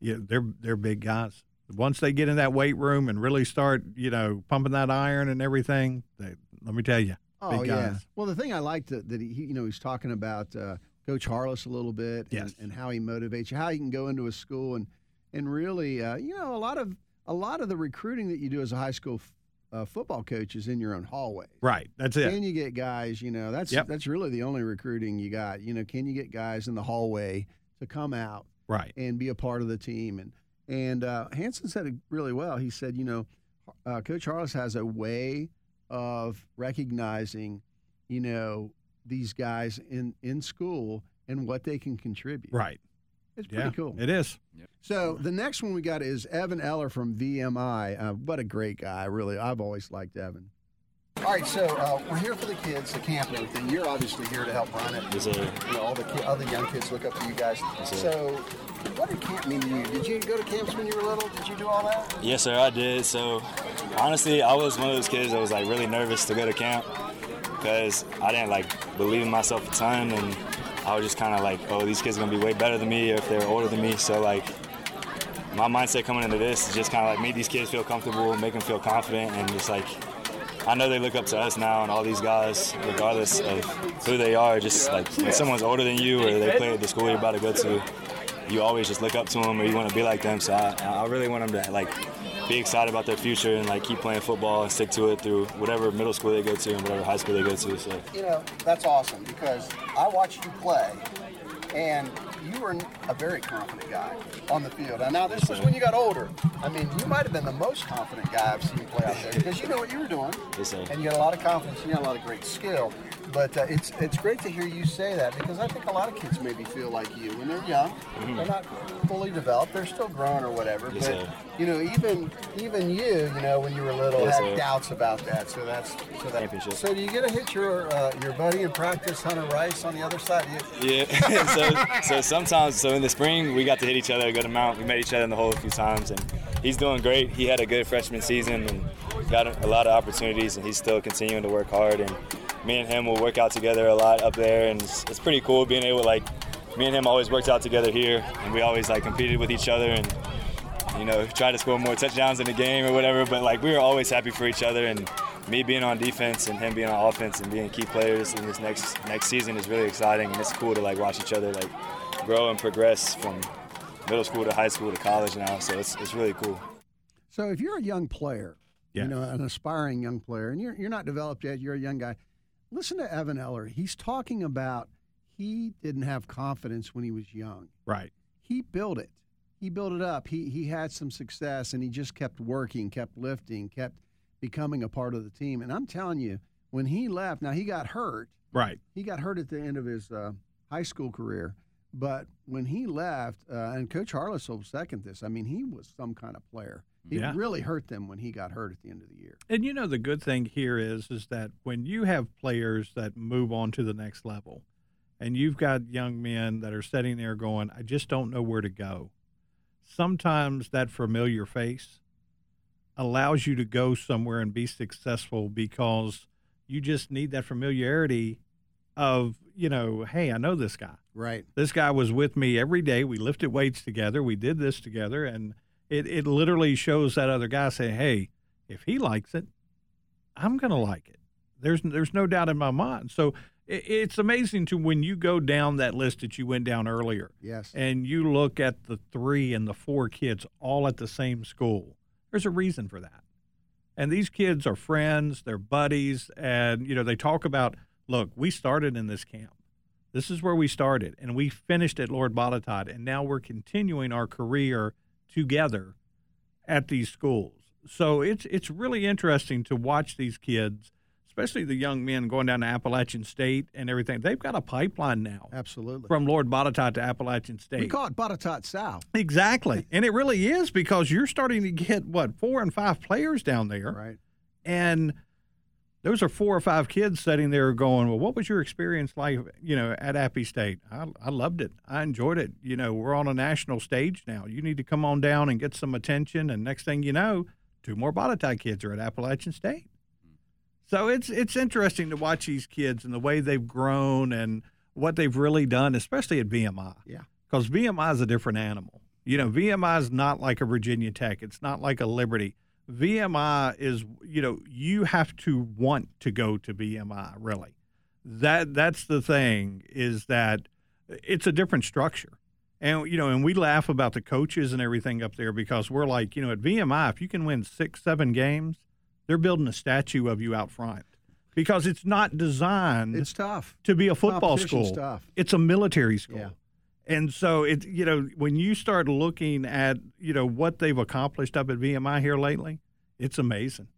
[SPEAKER 4] you know, they're they're big guys. Once they get in that weight room and really start you know pumping that iron and everything, they, let me tell you,
[SPEAKER 3] Oh yeah. Well, the thing I liked that, that he, he, you know, he's talking about uh, Coach Harless a little bit, and,
[SPEAKER 4] Yes.
[SPEAKER 3] and how he motivates you, how you can go into a school and and really, uh, you know, a lot of a lot of the recruiting that you do as a high school f- uh, football coach is in your own hallway.
[SPEAKER 4] right? That's it.
[SPEAKER 3] Can you get guys? You know, that's
[SPEAKER 4] Yep.
[SPEAKER 3] that's really the only recruiting you got. You know, can you get guys in the hallway to come out
[SPEAKER 4] Right.
[SPEAKER 3] and be a part of the team. And and uh, Hansen said it really well. He said, you know, uh, Coach Harless has a way of recognizing, you know, these guys in in school and what they can contribute.
[SPEAKER 4] Right.
[SPEAKER 3] It's pretty
[SPEAKER 4] Yeah.
[SPEAKER 3] cool.
[SPEAKER 4] It is.
[SPEAKER 3] So the next one we got is Evan Eller from VMI. Uh, what a great guy, really. I've always liked Evan. All right, so uh, we're here for the kids, the camp and everything. You're obviously here to help run it.
[SPEAKER 11] Yes, sir.
[SPEAKER 3] You know, all the ki- other young kids look up to you guys.
[SPEAKER 11] sir.
[SPEAKER 3] so, what did camp mean to you? Did you go to camps when you were little? Did you do all that?
[SPEAKER 11] Yes, sir, I did. So, honestly, I was one of those kids that was like really nervous to go to camp because I didn't like believe in myself a ton, and I was just kind of like, oh, these kids are gonna be way better than me or if they're older than me. So, like, my mindset coming into this is just kind of like make these kids feel comfortable, make them feel confident, and just like. I know they look up to us now, and all these guys, regardless of who they are, just like when someone's older than you or they play at the school you're about to go to, you always just look up to them or you want to be like them. So I, I really want them to like be excited about their future and like keep playing football and stick to it through whatever middle school they go to and whatever high school they go to. So
[SPEAKER 3] You know, that's awesome because I watched you play, and you were a very confident guy on the field. And now this was when you got older. I mean, you might have been the most confident guy I've seen play out there because you know what you were doing.
[SPEAKER 11] Yes.
[SPEAKER 3] And you had a lot of confidence. You had a lot of great skill. But uh, it's it's great to hear you say that because I think a lot of kids maybe feel like you when they're young. They're not fully developed. They're still growing or whatever.
[SPEAKER 11] Mm-hmm. Yes,
[SPEAKER 3] but
[SPEAKER 11] sir.
[SPEAKER 3] you know, even even you, you know, when you were little,
[SPEAKER 11] Yes,
[SPEAKER 3] had
[SPEAKER 11] sir.
[SPEAKER 3] doubts about that. So that's so that. So do you get to hit your uh, your buddy in practice, Hunter Rice, on the other side? You,
[SPEAKER 11] yeah, so so sometimes so in the spring we got to hit each other a good amount. We met each other in the hole a few times, and he's doing great. He had a good freshman season and got a lot of opportunities, and he's still continuing to work hard. And me and him will work out together a lot up there, and it's, it's pretty cool being able like me and him always worked out together here, and we always like competed with each other and you know try to score more touchdowns in the game or whatever. But like we were always happy for each other, and me being on defense and him being on offense and being key players in this next next season is really exciting, and it's cool to like watch each other like grow and progress from middle school to high school to college now. So it's it's really cool.
[SPEAKER 3] So if you're a young player,
[SPEAKER 4] Yeah.
[SPEAKER 3] you know, an aspiring young player, and you're you're not developed yet, you're a young guy. Listen to Evan Eller. He's talking about he didn't have confidence when he was young.
[SPEAKER 4] Right.
[SPEAKER 3] He built it. He built it up. He he had some success, and he just kept working, kept lifting, kept becoming a part of the team. And I'm telling you, when he left, now he got hurt.
[SPEAKER 4] Right.
[SPEAKER 3] He got hurt at the end of his uh, high school career. But when he left, uh, and Coach Harless will second this, I mean, he was some kind of player. He
[SPEAKER 4] Yeah.
[SPEAKER 3] really hurt them when he got hurt at the end of the year.
[SPEAKER 4] And you know the good thing here is is that when you have players that move on to the next level, and you've got young men that are sitting there going, I just don't know where to go. Sometimes that familiar face allows you to go somewhere and be successful because you just need that familiarity of, you know, hey, I know this guy.
[SPEAKER 3] Right.
[SPEAKER 4] This guy was with me every day. We lifted weights together. We did this together. And it, it literally shows that other guy saying, hey, if he likes it, I'm going to like it. There's, there's no doubt in my mind. So it, it's amazing to when you go down that list that you went down earlier
[SPEAKER 3] Yes.
[SPEAKER 4] and you look at the three and the four kids all at the same school, there's a reason for that. And these kids are friends, they're buddies, and you know, they talk about, look, we started in this camp. This is where we started, and we finished at Lord Botetourt, and now we're continuing our career together at these schools. So it's it's really interesting to watch these kids, especially the young men going down to Appalachian State and everything. They've got a pipeline now
[SPEAKER 3] Absolutely.
[SPEAKER 4] from Lord Botetourt to Appalachian State.
[SPEAKER 3] we call it Botetourt South.
[SPEAKER 4] Exactly. and it really is because you're starting to get what four and five players down there.
[SPEAKER 3] Right.
[SPEAKER 4] And those are four or five kids sitting there going, Well, what was your experience like, you know, at Appy State? I, I loved it. I enjoyed it. You know, we're on a national stage now. You need to come on down and get some attention. And next thing you know, two more Botetourt kids are at Appalachian State. So it's it's interesting to watch these kids and the way they've grown and what they've really done, especially at VMI
[SPEAKER 3] Yeah.
[SPEAKER 4] because VMI is a different animal. You know, VMI is not like a Virginia Tech. It's not like a Liberty. VMI is, you know, you have to want to go to VMI. Really, that that's the thing is that it's a different structure, and you know, and we laugh about the coaches and everything up there because we're like, you know, at VMI, if you can win six, seven games, they're building a statue of you out front because it's not designed
[SPEAKER 3] It's tough.
[SPEAKER 4] to be a football school.
[SPEAKER 3] tough.
[SPEAKER 4] It's a military school.
[SPEAKER 3] Yeah.
[SPEAKER 4] And so it you know when you start looking at you know what they've accomplished up at VMI here lately, it's amazing.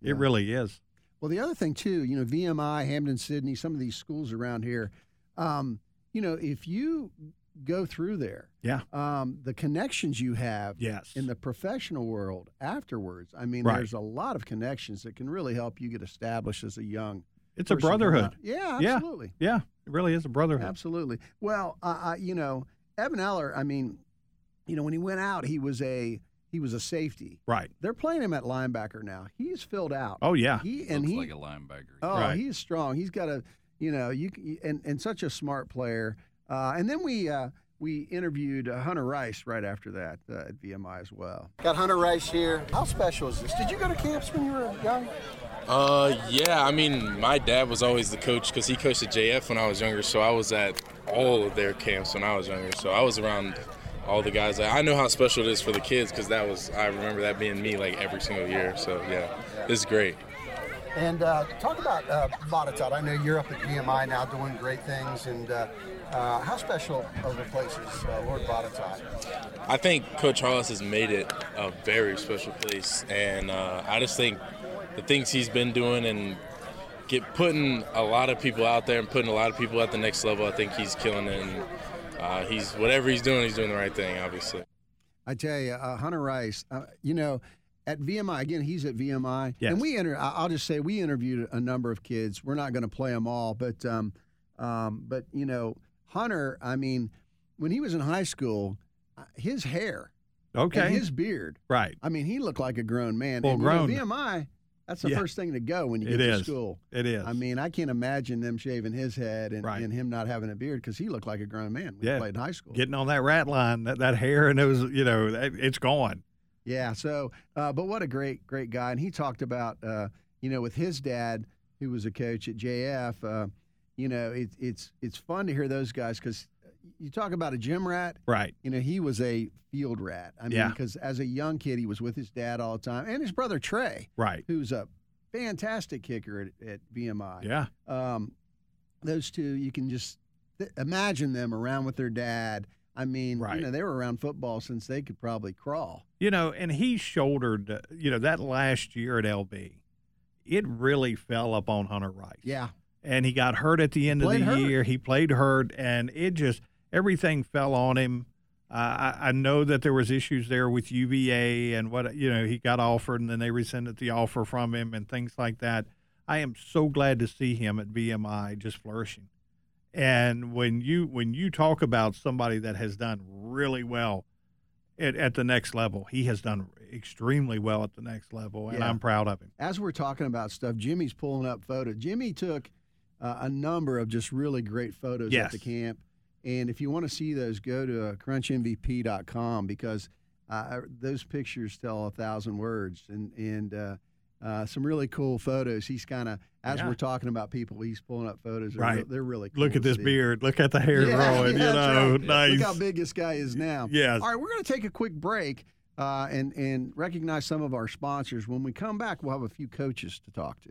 [SPEAKER 3] Yeah.
[SPEAKER 4] It really is.
[SPEAKER 3] Well, the other thing too, you know, VMI, Hampden-Sydney, some of these schools around here, um, you know, if you go through there,
[SPEAKER 4] Yeah.
[SPEAKER 3] um, the connections you have
[SPEAKER 4] Yes.
[SPEAKER 3] in the professional world afterwards. I mean,
[SPEAKER 4] Right.
[SPEAKER 3] there's a lot of connections that can really help you get established as a young.
[SPEAKER 4] It's a brotherhood.
[SPEAKER 3] Yeah,
[SPEAKER 4] Yeah.
[SPEAKER 3] absolutely.
[SPEAKER 4] Yeah, it really is a brotherhood.
[SPEAKER 3] Absolutely. Well, uh, I, you know, Evan Eller. I mean, you know, when he went out, he was a he was a safety.
[SPEAKER 4] Right.
[SPEAKER 3] They're playing him at linebacker now. He's filled out.
[SPEAKER 4] Oh yeah.
[SPEAKER 3] He and
[SPEAKER 5] Looks
[SPEAKER 3] he
[SPEAKER 5] like a linebacker.
[SPEAKER 3] Oh,
[SPEAKER 4] Right.
[SPEAKER 3] he's strong. He's got a, you know, you and and such a smart player. Uh, and then we uh, we interviewed uh, Hunter Rice right after that uh, at VMI as well. Got Hunter Rice here. How special is this? Did you go to camps when you were young?
[SPEAKER 12] Uh, yeah. I mean, my dad was always the coach because he coached at JF when I was younger. So I was at all of their camps when I was younger. So I was around all the guys. I know how special it is for the kids because that was I remember that being me like every single year. So yeah, this is great.
[SPEAKER 3] And uh, talk about uh, Botetourt. I know you're up at VMI now doing great things. And uh, uh, how special of a place is uh, Lord Botetourt?
[SPEAKER 12] I think Coach Harless has made it a very special place, and uh, I just think the things he's been doing and get putting a lot of people out there and putting a lot of people at the next level. I think he's killing it. And, uh, he's whatever he's doing, he's doing the right thing. Obviously.
[SPEAKER 3] I tell you, uh, Hunter Rice. Uh, you know, at VMI again, he's at VMI,
[SPEAKER 4] Yes.
[SPEAKER 3] and we inter- I- I'll just say we interviewed a number of kids. We're not going to play them all, but um, um, but you know, Hunter. I mean, when he was in high school, uh, his hair,
[SPEAKER 4] Okay.
[SPEAKER 3] and his beard.
[SPEAKER 4] right.
[SPEAKER 3] I mean, he looked like a grown man.
[SPEAKER 4] Full
[SPEAKER 3] and, you know,
[SPEAKER 4] grown.
[SPEAKER 3] VMI. That's the
[SPEAKER 4] Yeah.
[SPEAKER 3] first thing to go when you
[SPEAKER 4] It
[SPEAKER 3] get
[SPEAKER 4] is.
[SPEAKER 3] to school.
[SPEAKER 4] It is.
[SPEAKER 3] I mean, I can't imagine them shaving his head and,
[SPEAKER 4] Right.
[SPEAKER 3] and him not having a beard because he looked like a grown man when
[SPEAKER 4] Yeah.
[SPEAKER 3] he played in high school.
[SPEAKER 4] Getting on that rat line, that, that hair and those, you know, it's gone.
[SPEAKER 3] Yeah. So, uh, but what a great, great guy. And he talked about, uh, you know, with his dad, who was a coach at JF. Uh, you know, it, it's it's fun to hear those guys because you talk about a gym rat.
[SPEAKER 4] Right.
[SPEAKER 3] You know, he was a field rat. I mean,
[SPEAKER 4] Yeah.
[SPEAKER 3] because as a young kid, he was with his dad all the time, and his brother Trey,
[SPEAKER 4] Right.
[SPEAKER 3] who's a fantastic kicker at, at VMI.
[SPEAKER 4] Yeah.
[SPEAKER 3] Um, those two, you can just th- imagine them around with their dad. I mean,
[SPEAKER 4] Right.
[SPEAKER 3] you know, they were around football since they could probably crawl.
[SPEAKER 4] You know, and he shouldered, you know, that last year at LB, it really fell up on Hunter Rice.
[SPEAKER 3] Yeah.
[SPEAKER 4] And he got hurt at the end of the
[SPEAKER 3] hurt.
[SPEAKER 4] year. He played hurt, and it just, everything fell on him. Uh, I, I know that there was issues there with UVA and what, you know, he got offered and then they rescinded the offer from him and things like that. I am so glad to see him at VMI just flourishing. And when you when you talk about somebody that has done really well at, at the next level, he has done extremely well at the next level, and
[SPEAKER 3] Yeah.
[SPEAKER 4] I'm proud of him.
[SPEAKER 3] As we're talking about stuff, Jimmy's pulling up photos. Jimmy took uh, a number of just really great photos at the camp. And if you want to see those, go to uh, crunchnvp.com because uh, those pictures tell a thousand words and, and uh, uh, some really cool photos. He's kind of, as
[SPEAKER 4] Yeah.
[SPEAKER 3] we're talking about people, he's pulling up photos. They're,
[SPEAKER 4] Right.
[SPEAKER 3] re- they're really cool.
[SPEAKER 4] Look at this
[SPEAKER 3] see.
[SPEAKER 4] beard. Look at the hair
[SPEAKER 3] Yeah,
[SPEAKER 4] growing.
[SPEAKER 3] yeah,
[SPEAKER 4] you know,
[SPEAKER 3] right.
[SPEAKER 4] nice.
[SPEAKER 3] Look how big this guy is now.
[SPEAKER 4] Yes.
[SPEAKER 3] All right, we're going to take a quick break uh, and and recognize some of our sponsors. When we come back, we'll have a few coaches to talk to.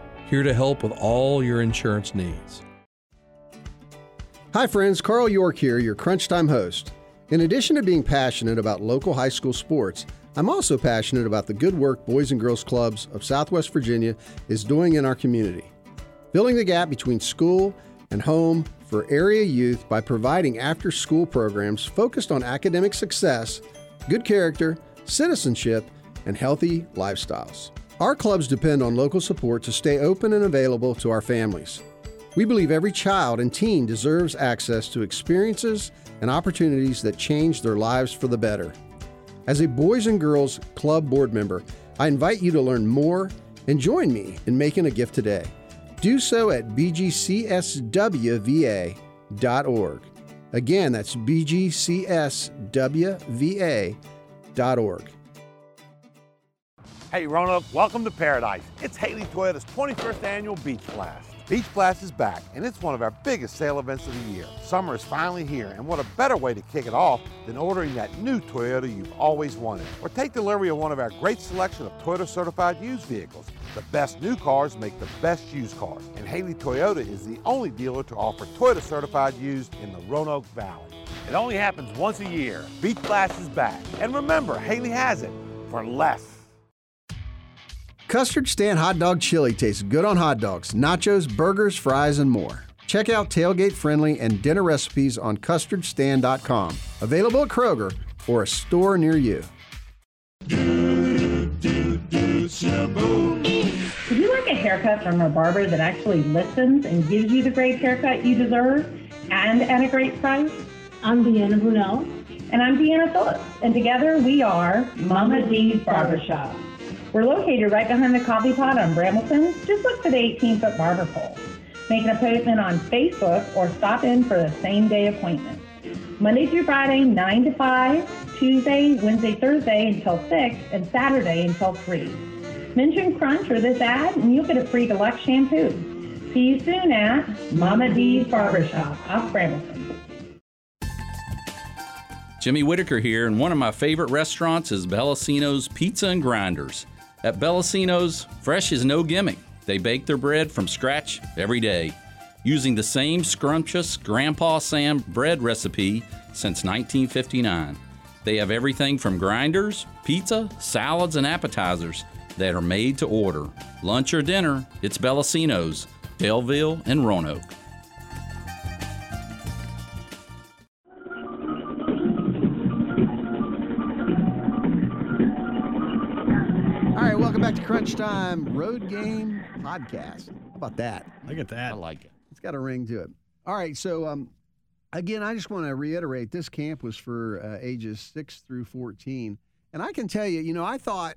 [SPEAKER 13] here to help with all your insurance needs.
[SPEAKER 3] Hi, friends. Carl York here, your Crunch Time host. In addition to being passionate about local high school sports, I'm also passionate about the good work Boys and Girls Clubs of Southwest Virginia is doing in our community. Filling the gap between school and home for area youth by providing after school programs focused on academic success, good character, citizenship, and healthy lifestyles. Our clubs depend on local support to stay open and available to our families. We believe every child and teen deserves access to experiences and opportunities that change their lives for the better. As a Boys and Girls Club board member, I invite you to learn more and join me in making a gift today. Do so at bgcswva.org. Again, that's bgcswva.org.
[SPEAKER 14] Hey Roanoke, welcome to paradise. It's Haley Toyota's 21st annual Beach Blast. Beach Blast is back, and it's one of our biggest sale events of the year. Summer is finally here, and what a better way to kick it off than ordering that new Toyota you've always wanted. Or take delivery of one of our great selection of Toyota certified used vehicles. The best new cars make the best used cars, and Haley Toyota is the only dealer to offer Toyota certified used in the Roanoke Valley. It only happens once a year. Beach Blast is back. And remember, Haley has it for less.
[SPEAKER 3] Custard Stand Hot Dog Chili tastes good on hot dogs, nachos, burgers, fries, and more. Check out tailgate friendly and dinner recipes on custardstand.com. Available at Kroger or a store near you.
[SPEAKER 15] Would you like a haircut from a barber that actually listens and gives you the great haircut you deserve and at a great price? I'm Deanna Brunel. And I'm Deanna Phillips. And together we are Mama D's Barbershop. We're located right behind the coffee pot on Brambleton. Just look for the 18 foot barber pole. Make an appointment on Facebook or stop in for the same day appointment. Monday through Friday, 9 to 5, Tuesday, Wednesday, Thursday until 6, and Saturday until 3. Mention Crunch or this ad, and you'll get a free deluxe shampoo. See you soon at Mama D's Barbershop off Brambleton.
[SPEAKER 5] Jimmy Whitaker here, and one of my favorite restaurants is Bellacino's Pizza and Grinders. At Bellacino's, fresh is no gimmick. They bake their bread from scratch every day, using the same scrumptious Grandpa Sam bread recipe since 1959. They have everything from grinders, pizza, salads, and appetizers that are made to order. Lunch or dinner, it's Bellacino's, Daleville, and Roanoke.
[SPEAKER 3] Time Road Game Podcast. How about that?
[SPEAKER 4] Look at that.
[SPEAKER 5] I like it.
[SPEAKER 3] It's got a ring to it. All right, so um, again, I just want to reiterate this camp was for uh, ages 6 through 14. And I can tell you, you know, I thought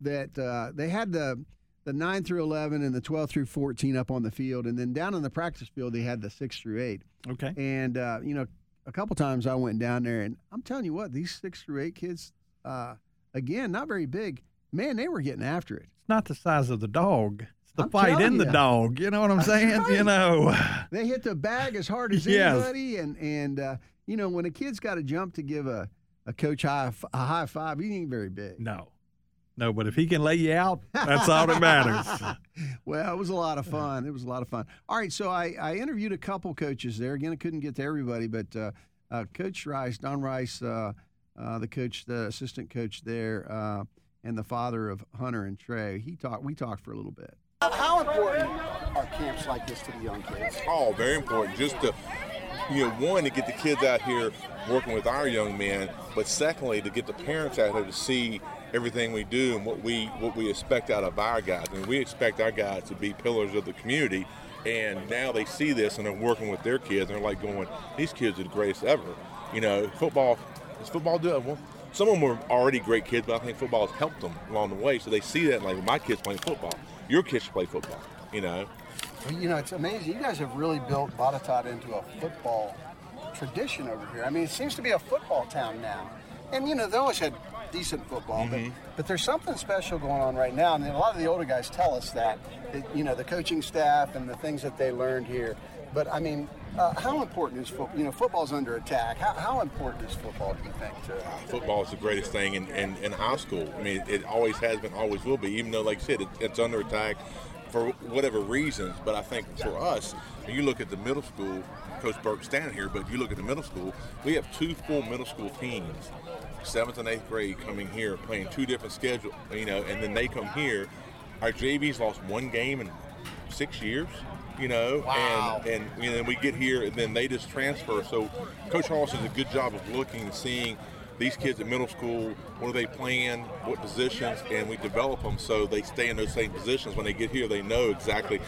[SPEAKER 3] that uh, they had the the 9 through 11 and the 12 through 14 up on the field. And then down on the practice field, they had the 6 through 8.
[SPEAKER 4] Okay.
[SPEAKER 3] And, uh, you know, a couple times I went down there, and I'm telling you what, these 6 through 8 kids, uh, again, not very big. Man, they were getting after it.
[SPEAKER 4] Not the size of the dog. It's the
[SPEAKER 3] I'm
[SPEAKER 4] fight in the dog. You know what I'm saying? You know.
[SPEAKER 3] They hit the bag as hard as
[SPEAKER 4] Yes.
[SPEAKER 3] anybody, and and uh, you know when a kid's got to jump to give a, a coach high a high five, he ain't very big.
[SPEAKER 4] No. No, but if he can lay you out, that's all that matters.
[SPEAKER 3] well, it was a lot of fun. It was a lot of fun. All right, so I, I interviewed a couple coaches there. Again, I couldn't get to everybody, but uh, uh, Coach Rice, Don Rice, uh, uh, the coach, the assistant coach there, uh, and the father of Hunter and Trey. He talked. We talked for a little bit.
[SPEAKER 16] How important are camps like this to the young kids?
[SPEAKER 17] Oh, very important. Just to, you know, one to get the kids out here working with our young men, but secondly to get the parents out here to see everything we do and what we what we expect out of our guys. I mean, we expect our guys to be pillars of the community, and now they see this and they're working with their kids and they're like going, these kids are the greatest ever. You know, football is football doing well. Some of them were already great kids, but I think football has helped them along the way. So they see that, like, my kids playing football. Your kids should play football, you know.
[SPEAKER 16] You know, it's amazing. You guys have really built Botetourt into a football tradition over here. I mean, it seems to be a football town now. And, you know, they always had decent football,
[SPEAKER 17] Mm-hmm.
[SPEAKER 16] but, but there's something special going on right now. And a lot of the older guys tell us that, that, you know, the coaching staff and the things that they learned here. But, I mean, uh, how important is football? You know, football's under attack. How, how important is football, do you think, to
[SPEAKER 17] Football is the greatest thing in, in, in high school. I mean, it always has been, always will be, even though, like I said, it, it's under attack for whatever reasons. But I think for us, you look at the middle school, Coach Burke's down here, but you look at the middle school, we have two full middle school teams, seventh and eighth grade, coming here playing two different schedules, you know, and then they come here. Our JV's lost one game in six years, you know,
[SPEAKER 16] Wow.
[SPEAKER 17] and and you know, we get here and then they just transfer. So Coach Harless does a good job of looking and seeing these kids at middle school, what are they playing, what positions, and we develop them so they stay in those same positions. When they get here, they know exactly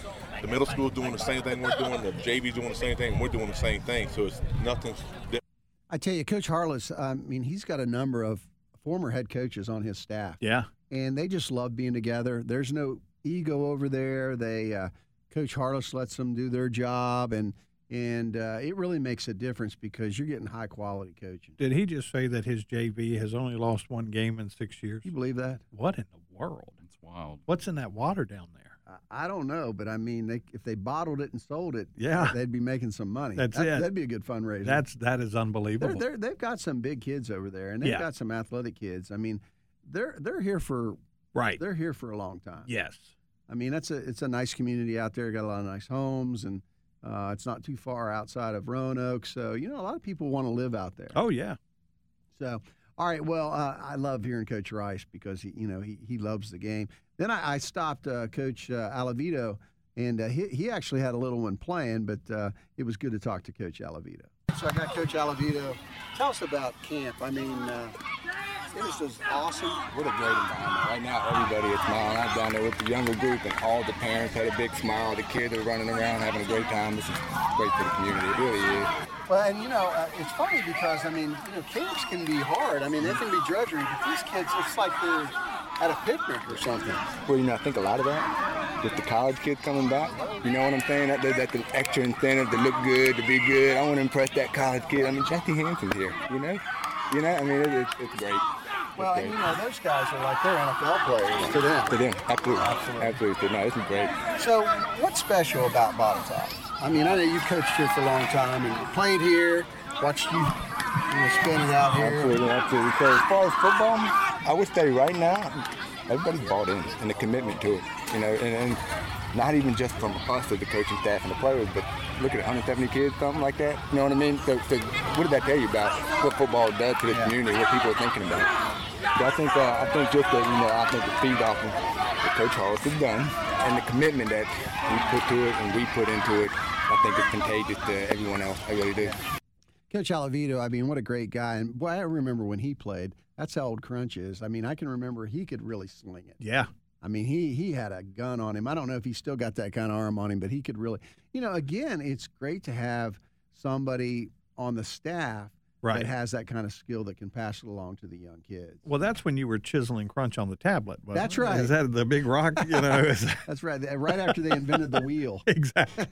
[SPEAKER 17] the middle school is doing the same thing we're doing, the JV's doing the same thing, and we're doing the same thing. So it's nothing. different.
[SPEAKER 3] I tell you, Coach Harless. I mean, he's got a number of former head coaches on his staff.
[SPEAKER 4] Yeah.
[SPEAKER 3] and they just love being together. There's no ego over there. They uh, Coach Harless lets them do their job, and and uh, it really makes a difference because you're getting high quality coaching.
[SPEAKER 4] Did he just say that his JV has only lost one game in six years?
[SPEAKER 3] You believe that?
[SPEAKER 4] What in the world?
[SPEAKER 5] It's wild.
[SPEAKER 4] What's in that water down there?
[SPEAKER 3] I, I don't know, but I mean, they, if they bottled it and sold it,
[SPEAKER 4] Yeah.
[SPEAKER 3] they'd be making some money.
[SPEAKER 4] That's
[SPEAKER 3] That-
[SPEAKER 4] it.
[SPEAKER 3] That'd be a good fundraiser.
[SPEAKER 4] That's that is
[SPEAKER 3] they're,
[SPEAKER 4] unbelievable.
[SPEAKER 3] they're, they've got some big kids over there, and they've
[SPEAKER 4] Yeah.
[SPEAKER 3] got some athletic kids. I mean, they're they're here for
[SPEAKER 4] right.
[SPEAKER 3] They're here for a long time.
[SPEAKER 4] Yes.
[SPEAKER 3] I mean, that's a it's a nice community out there. Got a lot of nice homes, and uh, it's not too far outside of Roanoke. So you know, a lot of people want to live out there.
[SPEAKER 4] Oh yeah.
[SPEAKER 3] So all right, well, uh, I love hearing Coach Rice because he you know he he loves the game. Then I, I stopped uh, Coach uh, Alavito, and uh, he he actually had a little one playing, but uh, it was good to talk to Coach Alavito.
[SPEAKER 16] So I got Coach Alavito. Tell us about camp. I mean, uh, it was just awesome.
[SPEAKER 18] What a great environment. Right now, everybody is smiling. I'm down there with the younger group, and all the parents had a big smile. The kids are running around having a great time. This is great for the community. It really is.
[SPEAKER 16] Well, and you know, uh, it's funny because I mean, you know, camps can be hard. I mean, they can be drudgery, but these kids, it's like they're at a picnic or something.
[SPEAKER 18] Well, you know, I think a lot of that, with the college kids coming back, you know what I'm saying? That, that, that's extra incentive to look good, to be good. I want to impress that college kid. I mean, Jackie Hansen's here, you know? You know, I mean, it, it's, it's great.
[SPEAKER 16] Well, and you know, those guys are like they're NFL players to them.
[SPEAKER 18] To them, absolutely. Absolutely. No, this is great.
[SPEAKER 16] So, what's special about Botetourt? I mean, I know you've coached here for a long time and you played here, watched you, you know, spin it out here.
[SPEAKER 18] Absolutely, absolutely. So as far as football, I would say right now, everybody's bought in and the commitment to it. You know, and, and not even just from us as the coaching staff and the players, but look at 170 kids, something like that. You know what I mean? So, so what did that tell you about what football does to the community, what people are thinking about? But I think, uh, I think just that, you know, I think the feed off of what Coach Harless has done and the commitment that we put to it and we put into it, I think it's contagious to everyone else. I really do.
[SPEAKER 3] Coach Alavito, I mean, what a great guy. And boy, I remember when he played. That's how old Crunch is. I mean, I can remember he could really sling it.
[SPEAKER 4] Yeah.
[SPEAKER 3] I mean, he he had a gun on him. I don't know if he's still got that kind of arm on him, but he could really, you know, again, it's great to have somebody on the staff
[SPEAKER 4] Right.
[SPEAKER 3] that has that kind of skill that can pass it along to the young kids.
[SPEAKER 4] Well, that's when you were chiseling crunch on the tablet.
[SPEAKER 3] That's
[SPEAKER 4] it?
[SPEAKER 3] right.
[SPEAKER 4] Is that the big rock? You know.
[SPEAKER 3] That's right. Right after they invented the wheel.
[SPEAKER 4] exactly.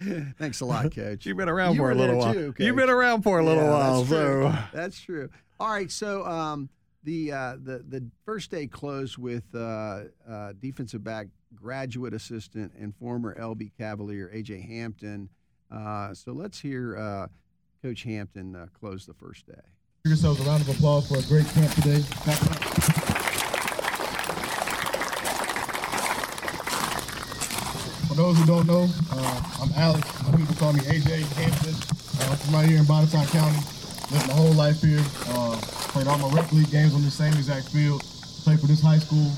[SPEAKER 3] Thanks a lot, Coach.
[SPEAKER 4] You've been around
[SPEAKER 3] You
[SPEAKER 4] for a little while.
[SPEAKER 3] too,
[SPEAKER 4] You've been around for a little
[SPEAKER 3] Yeah,
[SPEAKER 4] while,
[SPEAKER 3] That's true.
[SPEAKER 4] so
[SPEAKER 3] that's true. All right, so um, the uh, the the first day closed with uh, uh, defensive back, graduate assistant, and former LB Cavalier AJ Hampton. Uh, so let's hear uh, Coach Hampton uh, close the first day.
[SPEAKER 19] Give yourselves a round of applause for a great camp today. For those who don't know, uh, I'm Alex. People call me AJ Hampton. Uh, I'm from right here in Botetourt County. lived my whole life here. Uh, played all my rec league games on the same exact field. Played for this high school,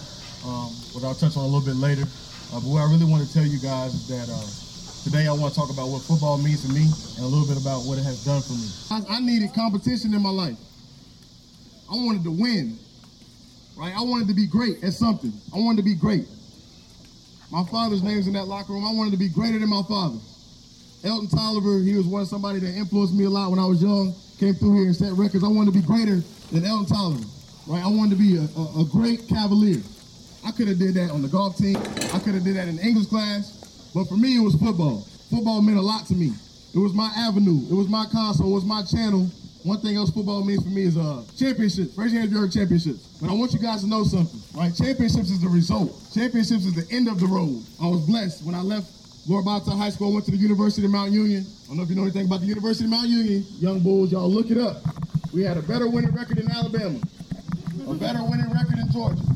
[SPEAKER 19] um, what I'll touch on a little bit later. Uh, but what I really want to tell you guys is that uh, today I want to talk about what football means to me and a little bit about what it has done for me. I, I needed competition in my life. I wanted to win, right? I wanted to be great at something. I wanted to be great. My father's name's in that locker room. I wanted to be greater than my father. Elton Tolliver, he was one somebody that influenced me a lot when I was young. Came through here and set records. I wanted to be greater than Elton Tolliver, right? I wanted to be a, a, a great Cavalier. I could have did that on the golf team. I could have did that in English class. But for me, it was football. Football meant a lot to me. It was my avenue. It was my console. It was my channel. One thing else football means for me is uh, championships. Raise your hand if you heard championships. But I want you guys to know something, right? Championships is the result. Championships is the end of the road. I was blessed when I left Lord Botetourt High School. I went to the University of Mount Union. I don't know if you know anything about the University of Mount Union. Young Bulls, y'all look it up. We had a better winning record in Alabama, a better winning record in Georgia.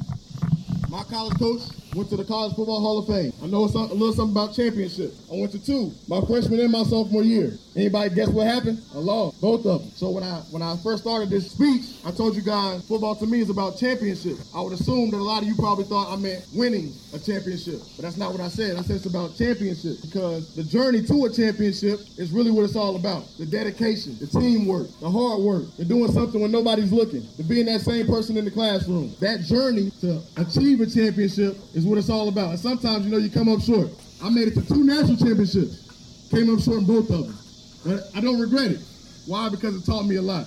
[SPEAKER 19] My college coach went to the College Football Hall of Fame. I know a little something about championships. I went to two, my freshman and my sophomore year. Anybody guess what happened? I lost both of them. So when I when I first started this speech, I told you guys football to me is about championships. I would assume that a lot of you probably thought I meant winning a championship, but that's not what I said. I said it's about championships because the journey to a championship is really what it's all about. The dedication, the teamwork, the hard work, the doing something when nobody's looking, the being that same person in the classroom. That journey to achieve a championship is what it's all about. And sometimes, you know, you come up short. I made it to two national championships. Came up short in both of them. But I don't regret it. Why? Because it taught me a lot.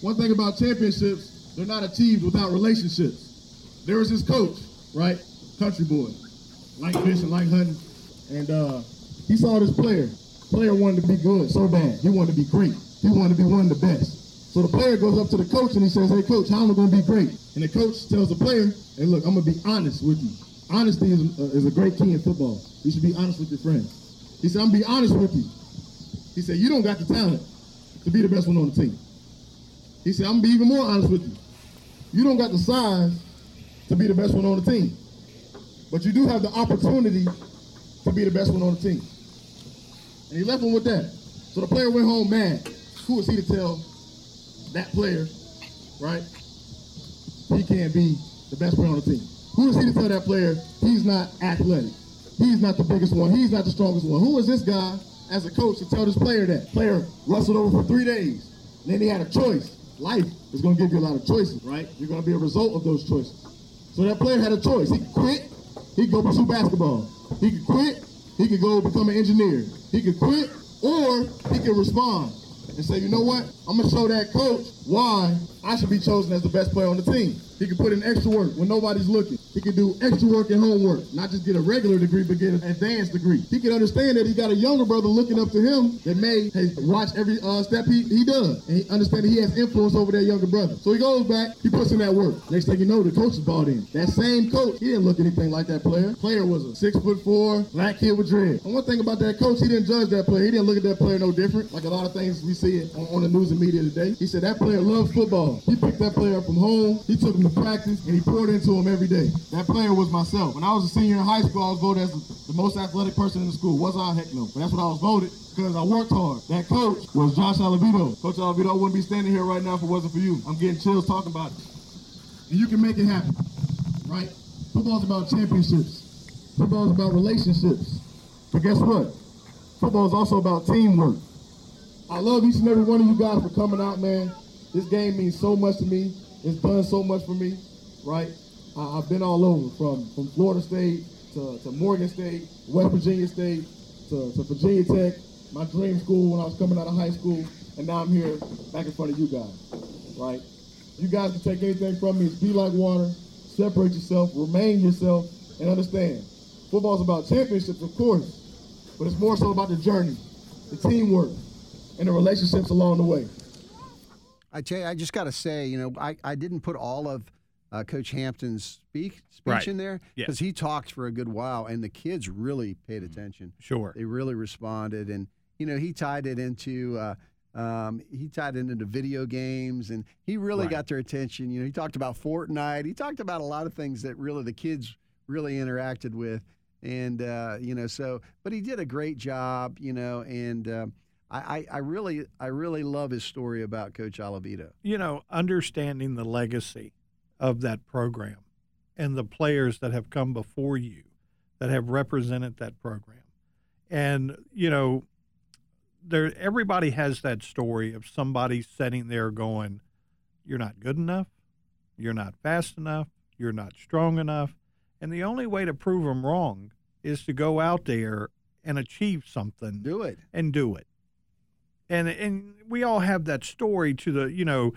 [SPEAKER 19] One thing about championships, they're not achieved without relationships. There was this coach, right? Country boy. Like fishing, like hunting. And uh, he saw this player. Player wanted to be good so bad. He wanted to be great. He wanted to be one of the best. So the player goes up to the coach and he says, hey, coach, how am I going to be great? And the coach tells the player, hey, look, I'm going to be honest with you. Honesty is, uh, is a great key in football. You should be honest with your friends. He said, I'm going to be honest with you. He said, you don't got the talent to be the best one on the team. He said, I'm going to be even more honest with you. You don't got the size to be the best one on the team. But you do have the opportunity to be the best one on the team. And he left him with that. So the player went home mad. Who was he to tell that player, right? He can't be the best player on the team. Who is he to tell that player he's not athletic? He's not the biggest one. He's not the strongest one. Who is this guy as a coach to tell this player that? Player wrestled over for three days. And then he had a choice. Life is going to give you a lot of choices, right? You're going to be a result of those choices. So that player had a choice. He could quit. He could go pursue basketball. He could quit. He could go become an engineer. He could quit, or he could respond and say, you know what? I'm going to show that coach why I should be chosen as the best player on the team. He can put in extra work when nobody's looking. He can do extra work and homework, not just get a regular degree, but get an advanced degree. He can understand that he got a younger brother looking up to him that may watch every uh, step he, he does. And he understand that he has influence over that younger brother. So he goes back, he puts in that work. Next thing you know, the coach is bought in. That same coach, he didn't look anything like that player. Player was a six foot four, black kid with dread. And one thing about that coach, he didn't judge that player. He didn't look at that player no different. Like a lot of things we see on, on the news and media today. He said that player loves football. He picked that player up from home. He took him to practice and he poured into him every day. That player was myself. When I was a senior in high school, I was voted as the most athletic person in the school. Was I? Heck no. But that's what I was voted because I worked hard. That coach was Josh Alavito. Coach Alavito wouldn't be standing here right now if it wasn't for you. I'm getting chills talking about it. And you can make it happen, right? Football's about championships. Football's about relationships. But guess what? Football is also about teamwork. I love each and every one of you guys for coming out, man. This game means so much to me. It's done so much for me, right? I, have been all over, from, from Florida State to, to Morgan State, West Virginia State, to, to Virginia Tech, my dream school when I was coming out of high school, and now I'm here back in front of you guys, right? You guys can take anything from me. It's be like water, separate yourself, remain yourself, and understand. Football's about championships, of course, but it's more so about the journey, the teamwork, and the relationships along the way.
[SPEAKER 3] I tell you, I just got to say, you know, I, I didn't put all of uh, Coach Hampton's speak speech
[SPEAKER 4] Right.
[SPEAKER 3] in there
[SPEAKER 4] Yeah.
[SPEAKER 3] because he talked for a good while, and the kids really paid attention.
[SPEAKER 4] Sure,
[SPEAKER 3] they really responded, and you know, he tied it into. Uh, um, he tied it into video games, and he really
[SPEAKER 4] Right.
[SPEAKER 3] got their attention. You know, he talked about Fortnite. He talked about a lot of things that really the kids really interacted with, and uh, you know, so. But he did a great job, you know, and uh, I, I, I really I really love his story about Coach Alavito.
[SPEAKER 4] You know, understanding the legacy of that program and the players that have come before you that have represented that program. And, you know, there everybody has that story of somebody sitting there going, You're not good enough, you're not fast enough, you're not strong enough. And the only way to prove them wrong is to go out there and achieve something.
[SPEAKER 3] Do it.
[SPEAKER 4] And do it. And and we all have that story to the, you know,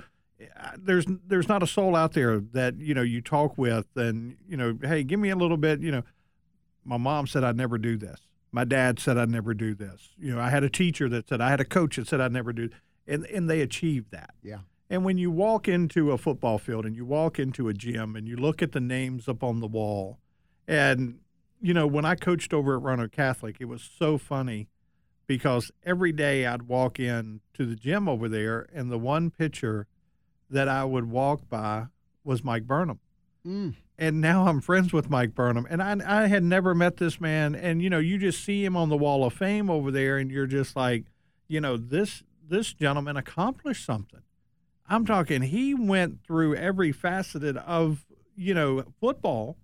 [SPEAKER 4] there's there's not a soul out there that, you know, you talk with and, you know, hey, give me a little bit, you know, my mom said I'd never do this. My dad said I'd never do this. You know, I had a teacher that said I had a coach that said I'd never do and and they achieved that.
[SPEAKER 3] Yeah.
[SPEAKER 4] And when you walk into a football field and you walk into a gym and you look at the names up on the wall, and, you know, when I coached over at Roanoke Catholic, it was so funny because every day I'd walk in to the gym over there, and the one pitcher that I would walk by was Mike Burnop.
[SPEAKER 3] Mm.
[SPEAKER 4] And now I'm friends with Mike Burnop, and I, I had never met this man. And you know, you just see him on the Wall of Fame over there, and you're just like, you know, this this gentleman accomplished something. I'm talking he went through every faceted of, you know, football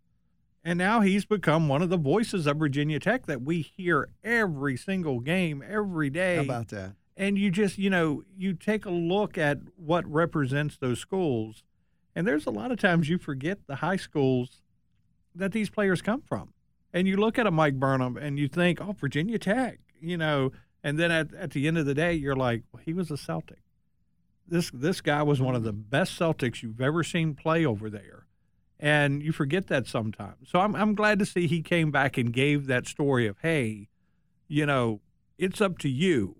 [SPEAKER 4] and now he's become one of the voices of Virginia Tech that we hear every single game every day.
[SPEAKER 3] How about that?
[SPEAKER 4] And you just, you know, you take a look at what represents those schools and there's a lot of times you forget the high schools that these players come from. And you look at a Mike Burnop and you think, "Oh, Virginia Tech," you know, and then at, at the end of the day, you're like, well, "He was a Celtic." this this guy was one of the best Celtics you've ever seen play over there, and you forget that sometimes. So I'm I'm glad to see he came back and gave that story of hey, you know, it's up to you.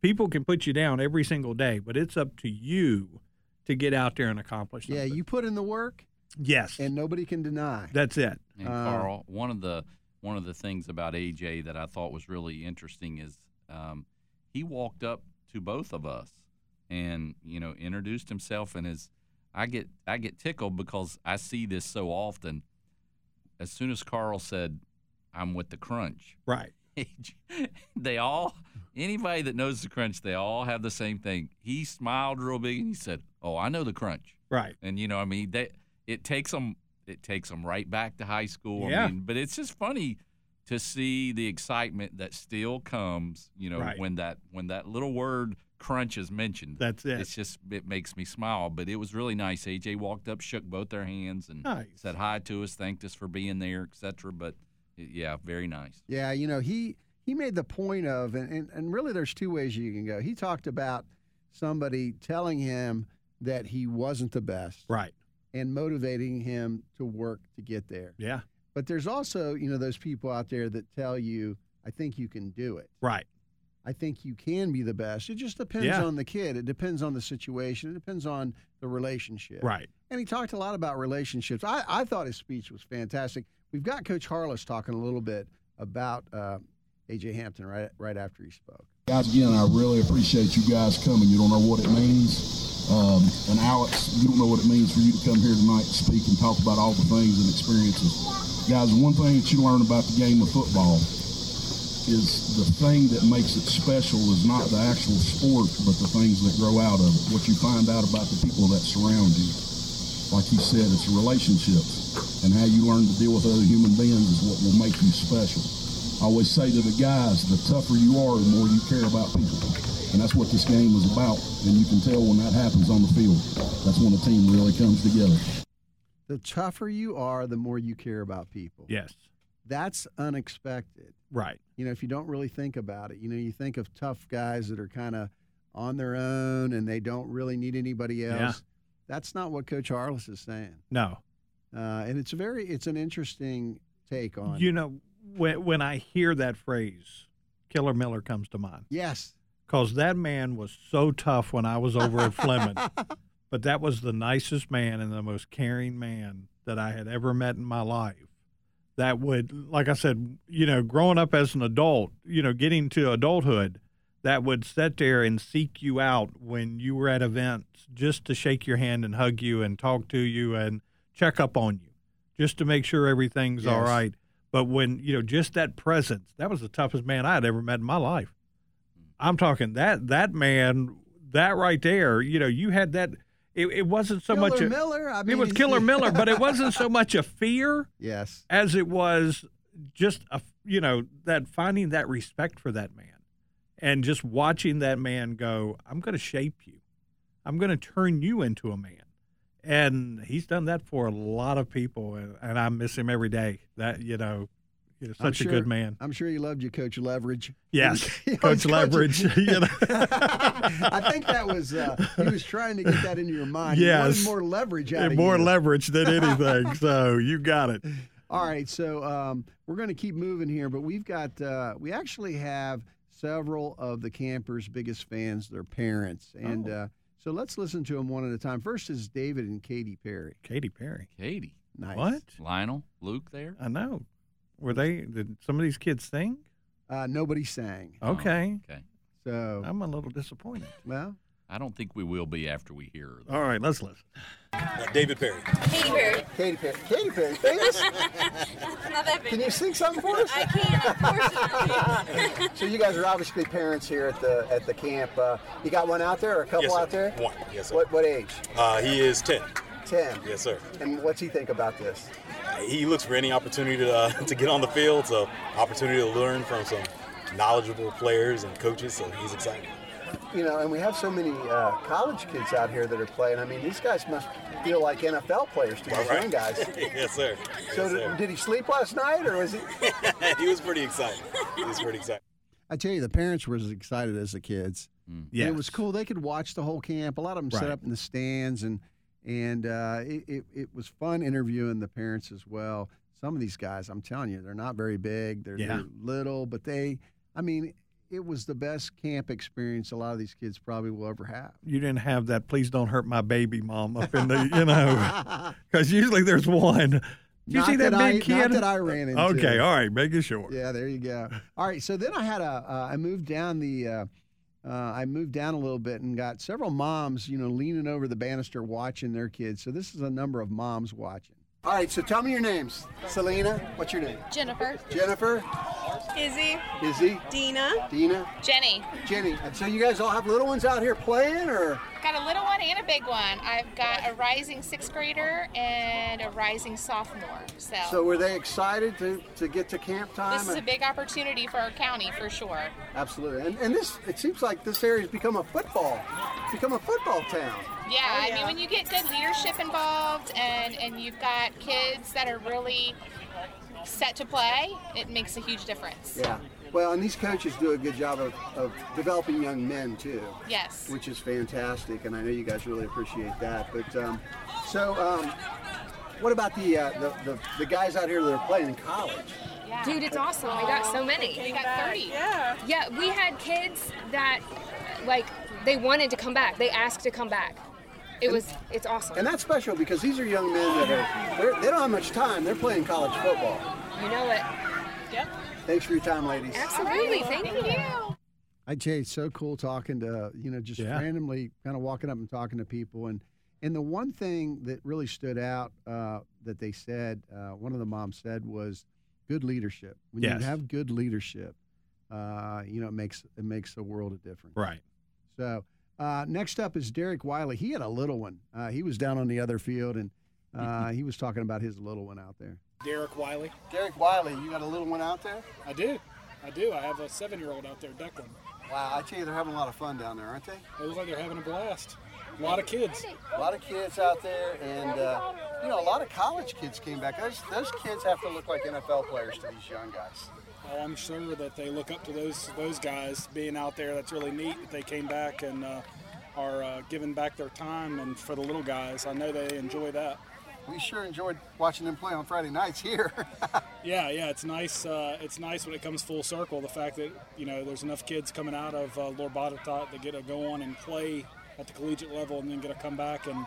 [SPEAKER 4] People can put you down every single day, but it's up to you to get out there and accomplish something.
[SPEAKER 3] Yeah, you put in the work.
[SPEAKER 4] Yes,
[SPEAKER 3] and nobody can deny.
[SPEAKER 4] That's it.
[SPEAKER 5] And
[SPEAKER 3] Uh,
[SPEAKER 5] Carl, one of the one of the things about AJ that I thought was really interesting is um, he walked up to both of us and you know introduced himself and his. I get I get tickled because I see this so often. As soon as Carl said, "I'm with the Crunch,"
[SPEAKER 4] Right.
[SPEAKER 5] they all anybody that knows the Crunch, they all have the same thing. He smiled real big and he said, "Oh, I know the Crunch."
[SPEAKER 4] Right.
[SPEAKER 5] And you know, I mean, they it takes them it takes them right back to high school.
[SPEAKER 4] Yeah.
[SPEAKER 5] I mean, but it's just funny to see the excitement that still comes, you know,
[SPEAKER 4] Right.
[SPEAKER 5] when that when that little word crunch is mentioned.
[SPEAKER 4] That's it.
[SPEAKER 5] It's just it makes me smile, but it was really nice. AJ walked up, shook both their hands and
[SPEAKER 4] Nice.
[SPEAKER 5] said hi to us, thanked us for being there, etc. But yeah, very nice.
[SPEAKER 3] Yeah, you know, he he made the point of, and, and, and really there's two ways you can go. He talked about somebody telling him that he wasn't the best.
[SPEAKER 4] Right.
[SPEAKER 3] And motivating him to work to get there.
[SPEAKER 4] Yeah.
[SPEAKER 3] But there's also, you know, those people out there that tell you, I think you can do it.
[SPEAKER 4] Right.
[SPEAKER 3] I think you can be the best. It just depends
[SPEAKER 4] Yeah.
[SPEAKER 3] on the kid. It depends on the situation. It depends on the relationship.
[SPEAKER 4] Right.
[SPEAKER 3] And he talked a lot about relationships. I, I thought his speech was fantastic. We've got Coach Harless talking a little bit about uh, AJ Hampton right right after he spoke.
[SPEAKER 20] Guys, again, I really appreciate you guys coming. You don't know what it means. Um, and Alex, you don't know what it means for you to come here tonight and speak and talk about all the things and experiences. Guys, one thing that you learn about the game of football is the thing that makes it special is not the actual sport, but the things that grow out of it, what you find out about the people that surround you. Like he said, it's relationships and how you learn to deal with other human beings is what will make you special. I always say to the guys, the tougher you are, the more you care about people. And that's what this game is about. And you can tell when that happens on the field. That's when a team really comes together.
[SPEAKER 3] The tougher you are, the more you care about people.
[SPEAKER 4] Yes.
[SPEAKER 3] That's unexpected.
[SPEAKER 4] Right.
[SPEAKER 3] You know, if you don't really think about it, you know, you think of tough guys that are kind of on their own and they don't really need anybody else.
[SPEAKER 4] Yeah.
[SPEAKER 3] That's not what Coach Harless is saying.
[SPEAKER 4] No.
[SPEAKER 3] Uh, and it's a very, it's an interesting take on.
[SPEAKER 4] You know, when when I hear that phrase, Killer Miller comes to mind.
[SPEAKER 3] Yes.
[SPEAKER 4] Because that man was so tough when I was over at Fleming. But that was the nicest man and the most caring man that I had ever met in my life. That would, like I said, you know, growing up as an adult, you know, getting to adulthood, that would sit there and seek you out when you were at events just to shake your hand and hug you and talk to you and check up on you, just to make sure everything's all
[SPEAKER 3] Yes.
[SPEAKER 4] right. But when, you know, just that presence, that was the toughest man I had ever met in my life. I'm talking that that man, that right there. You know, you had that. It, it wasn't so much.
[SPEAKER 3] Killer
[SPEAKER 4] A,
[SPEAKER 3] Miller, I mean,
[SPEAKER 4] it
[SPEAKER 3] was
[SPEAKER 4] Killer Miller, but it wasn't so much a fear
[SPEAKER 3] Yes.
[SPEAKER 4] as it was just a you know that finding that respect for that man, and just watching that man go. I'm going to shape you. I'm going to turn you into a man. And he's done that for a lot of people, and, and I miss him every day. That you know, you're
[SPEAKER 3] I'm
[SPEAKER 4] such a
[SPEAKER 3] sure-
[SPEAKER 4] good man.
[SPEAKER 3] I'm sure you loved you, Coach Leverage.
[SPEAKER 4] Yes,
[SPEAKER 3] He
[SPEAKER 4] Coach Leverage.
[SPEAKER 3] I think that was uh, he was trying to get that into your mind.
[SPEAKER 4] Yes.
[SPEAKER 3] wanted more leverage out
[SPEAKER 4] And
[SPEAKER 3] of
[SPEAKER 4] more
[SPEAKER 3] you.
[SPEAKER 4] leverage than anything. so you got it.
[SPEAKER 3] All right, so um, we're going to keep moving here, but we've got uh, we actually have several of the campers' biggest fans, their parents, and
[SPEAKER 5] Oh.
[SPEAKER 3] uh, so let's listen to them one at a time. First is David and Katie Perry.
[SPEAKER 4] Katy Perry.
[SPEAKER 5] Katie.
[SPEAKER 3] Nice.
[SPEAKER 4] What?
[SPEAKER 5] Lionel, Luke there?
[SPEAKER 4] I know. Were they? Did some of these kids sing?
[SPEAKER 3] Uh, nobody sang.
[SPEAKER 4] Okay.
[SPEAKER 5] Okay.
[SPEAKER 3] So
[SPEAKER 4] I'm a little disappointed.
[SPEAKER 3] Well,
[SPEAKER 5] I don't think we will be after we hear her.
[SPEAKER 4] All right, let's listen.
[SPEAKER 21] David Perry.
[SPEAKER 16] Katy Perry. Katy Perry. Katy Perry. Famous?
[SPEAKER 22] Not that
[SPEAKER 16] Can you sing something for us?
[SPEAKER 22] I can, of course.
[SPEAKER 16] so you guys are obviously parents here at the at the camp. Uh, you got one out there or a couple
[SPEAKER 21] Yes, sir.
[SPEAKER 16] out there?
[SPEAKER 21] One, yes, sir.
[SPEAKER 16] What what age?
[SPEAKER 21] Uh, he is 10.
[SPEAKER 16] Ten.
[SPEAKER 21] Yes, sir.
[SPEAKER 16] And what's he think about this?
[SPEAKER 21] He looks for any opportunity to, uh, to get on the field, so opportunity to learn from some knowledgeable players and coaches, so he's excited.
[SPEAKER 16] You know, and we have so many uh, college kids out here that are playing. I mean, these guys must feel like NFL players to these
[SPEAKER 21] All right.
[SPEAKER 16] young guys.
[SPEAKER 21] yes, sir.
[SPEAKER 16] So
[SPEAKER 21] Yes,
[SPEAKER 16] did,
[SPEAKER 21] sir.
[SPEAKER 16] did he sleep last night, or was he?
[SPEAKER 21] he was pretty excited. He was pretty excited.
[SPEAKER 3] I tell you, the parents were as excited as the kids. And
[SPEAKER 4] Yes.
[SPEAKER 3] it was cool. They could watch the whole camp. A lot of them set up in the stands, and and uh, it, it, it was fun interviewing the parents as well. Some of these guys, I'm telling you, they're not very big. They're,
[SPEAKER 4] Yeah.
[SPEAKER 3] they're little, but they, I mean, it was the best camp experience a lot of these kids probably will ever have.
[SPEAKER 4] You didn't have that. Please don't hurt my baby, mom. Up in the, you know, because usually there's one. Did you
[SPEAKER 3] Not
[SPEAKER 4] see that,
[SPEAKER 3] that I-
[SPEAKER 4] big kid?
[SPEAKER 3] not that I ran into.
[SPEAKER 4] Okay, all right, make it short.
[SPEAKER 3] Yeah, there you go. All right, so then I had a, uh, I moved down the, uh, uh, I moved down a little bit and got several moms, you know, leaning over the banister watching their kids. So this is a number of moms watching.
[SPEAKER 16] All right, so tell me your names. Selena, what's your name?
[SPEAKER 22] Jennifer.
[SPEAKER 16] Jennifer,
[SPEAKER 22] Izzy.
[SPEAKER 16] Izzy,
[SPEAKER 22] Dina.
[SPEAKER 16] Dina,
[SPEAKER 22] Jenny.
[SPEAKER 16] Jenny. And so you guys all have little ones out here playing, or?
[SPEAKER 22] Got a little one and a big one. I've got a rising sixth grader and a rising sophomore. So,
[SPEAKER 16] So were they excited to, to get to camp time?
[SPEAKER 22] this is a big opportunity for our county for sure.
[SPEAKER 16] Absolutely. And, and this, it seems like this area's become a football, become a football town.
[SPEAKER 22] Yeah, I mean, when you get good leadership involved and, and you've got kids that are really set to play, it makes a huge difference.
[SPEAKER 16] Yeah. Well, and these coaches do a good job of, of developing young men too.
[SPEAKER 22] Yes.
[SPEAKER 16] Which is fantastic, and I know you guys really appreciate that. But um, so, um, what about the, uh, the, the the guys out here that are playing in college?
[SPEAKER 23] Dude, it's awesome. We got so many.
[SPEAKER 22] We got 30.
[SPEAKER 23] Yeah. Yeah, we had kids that, like, they wanted to come back. They asked to come back. It was, it's awesome.
[SPEAKER 16] And that's special because these are young men that are they're, don't have much time. They're playing college football.
[SPEAKER 23] You know it. Yep.
[SPEAKER 16] Thanks for your time, ladies.
[SPEAKER 23] Absolutely. Thank, you.
[SPEAKER 3] I Jay, it's so cool talking to you know just
[SPEAKER 4] Yeah.
[SPEAKER 3] randomly kind of walking up and talking to people and and the one thing that really stood out uh, that they said uh, one of the moms said was good leadership. When
[SPEAKER 4] Yes.
[SPEAKER 3] you have good leadership, uh, you know it makes it makes a world of difference.
[SPEAKER 4] Right.
[SPEAKER 3] So uh, next up is Derek Wiley. He had a little one. Uh, he was down on the other field and uh, he was talking about his little one out there.
[SPEAKER 24] Derek Wiley.
[SPEAKER 16] Derek Wiley, you got a little one out there?
[SPEAKER 24] I do. I do. I have a seven-year-old out there, Declan.
[SPEAKER 16] Wow, I tell you, they're having a lot of fun down there, aren't they?
[SPEAKER 24] It looks like they're having a blast. A lot of kids.
[SPEAKER 16] A lot of kids out there, and uh, you know, a lot of college kids came back. Those those kids have to look like NFL players to these young guys.
[SPEAKER 24] Oh, I'm sure that they look up to those those guys being out there. That's really neat that they came back and uh, are uh, giving back their time. And for the little guys, I know they enjoy that.
[SPEAKER 16] We sure enjoyed watching them play on Friday nights here.
[SPEAKER 24] Yeah, yeah, it's nice. Uh, it's nice when it comes full circle. The fact that you know there's enough kids coming out of uh, Lord Botetourt that get to go on and play at the collegiate level, and then get to come back and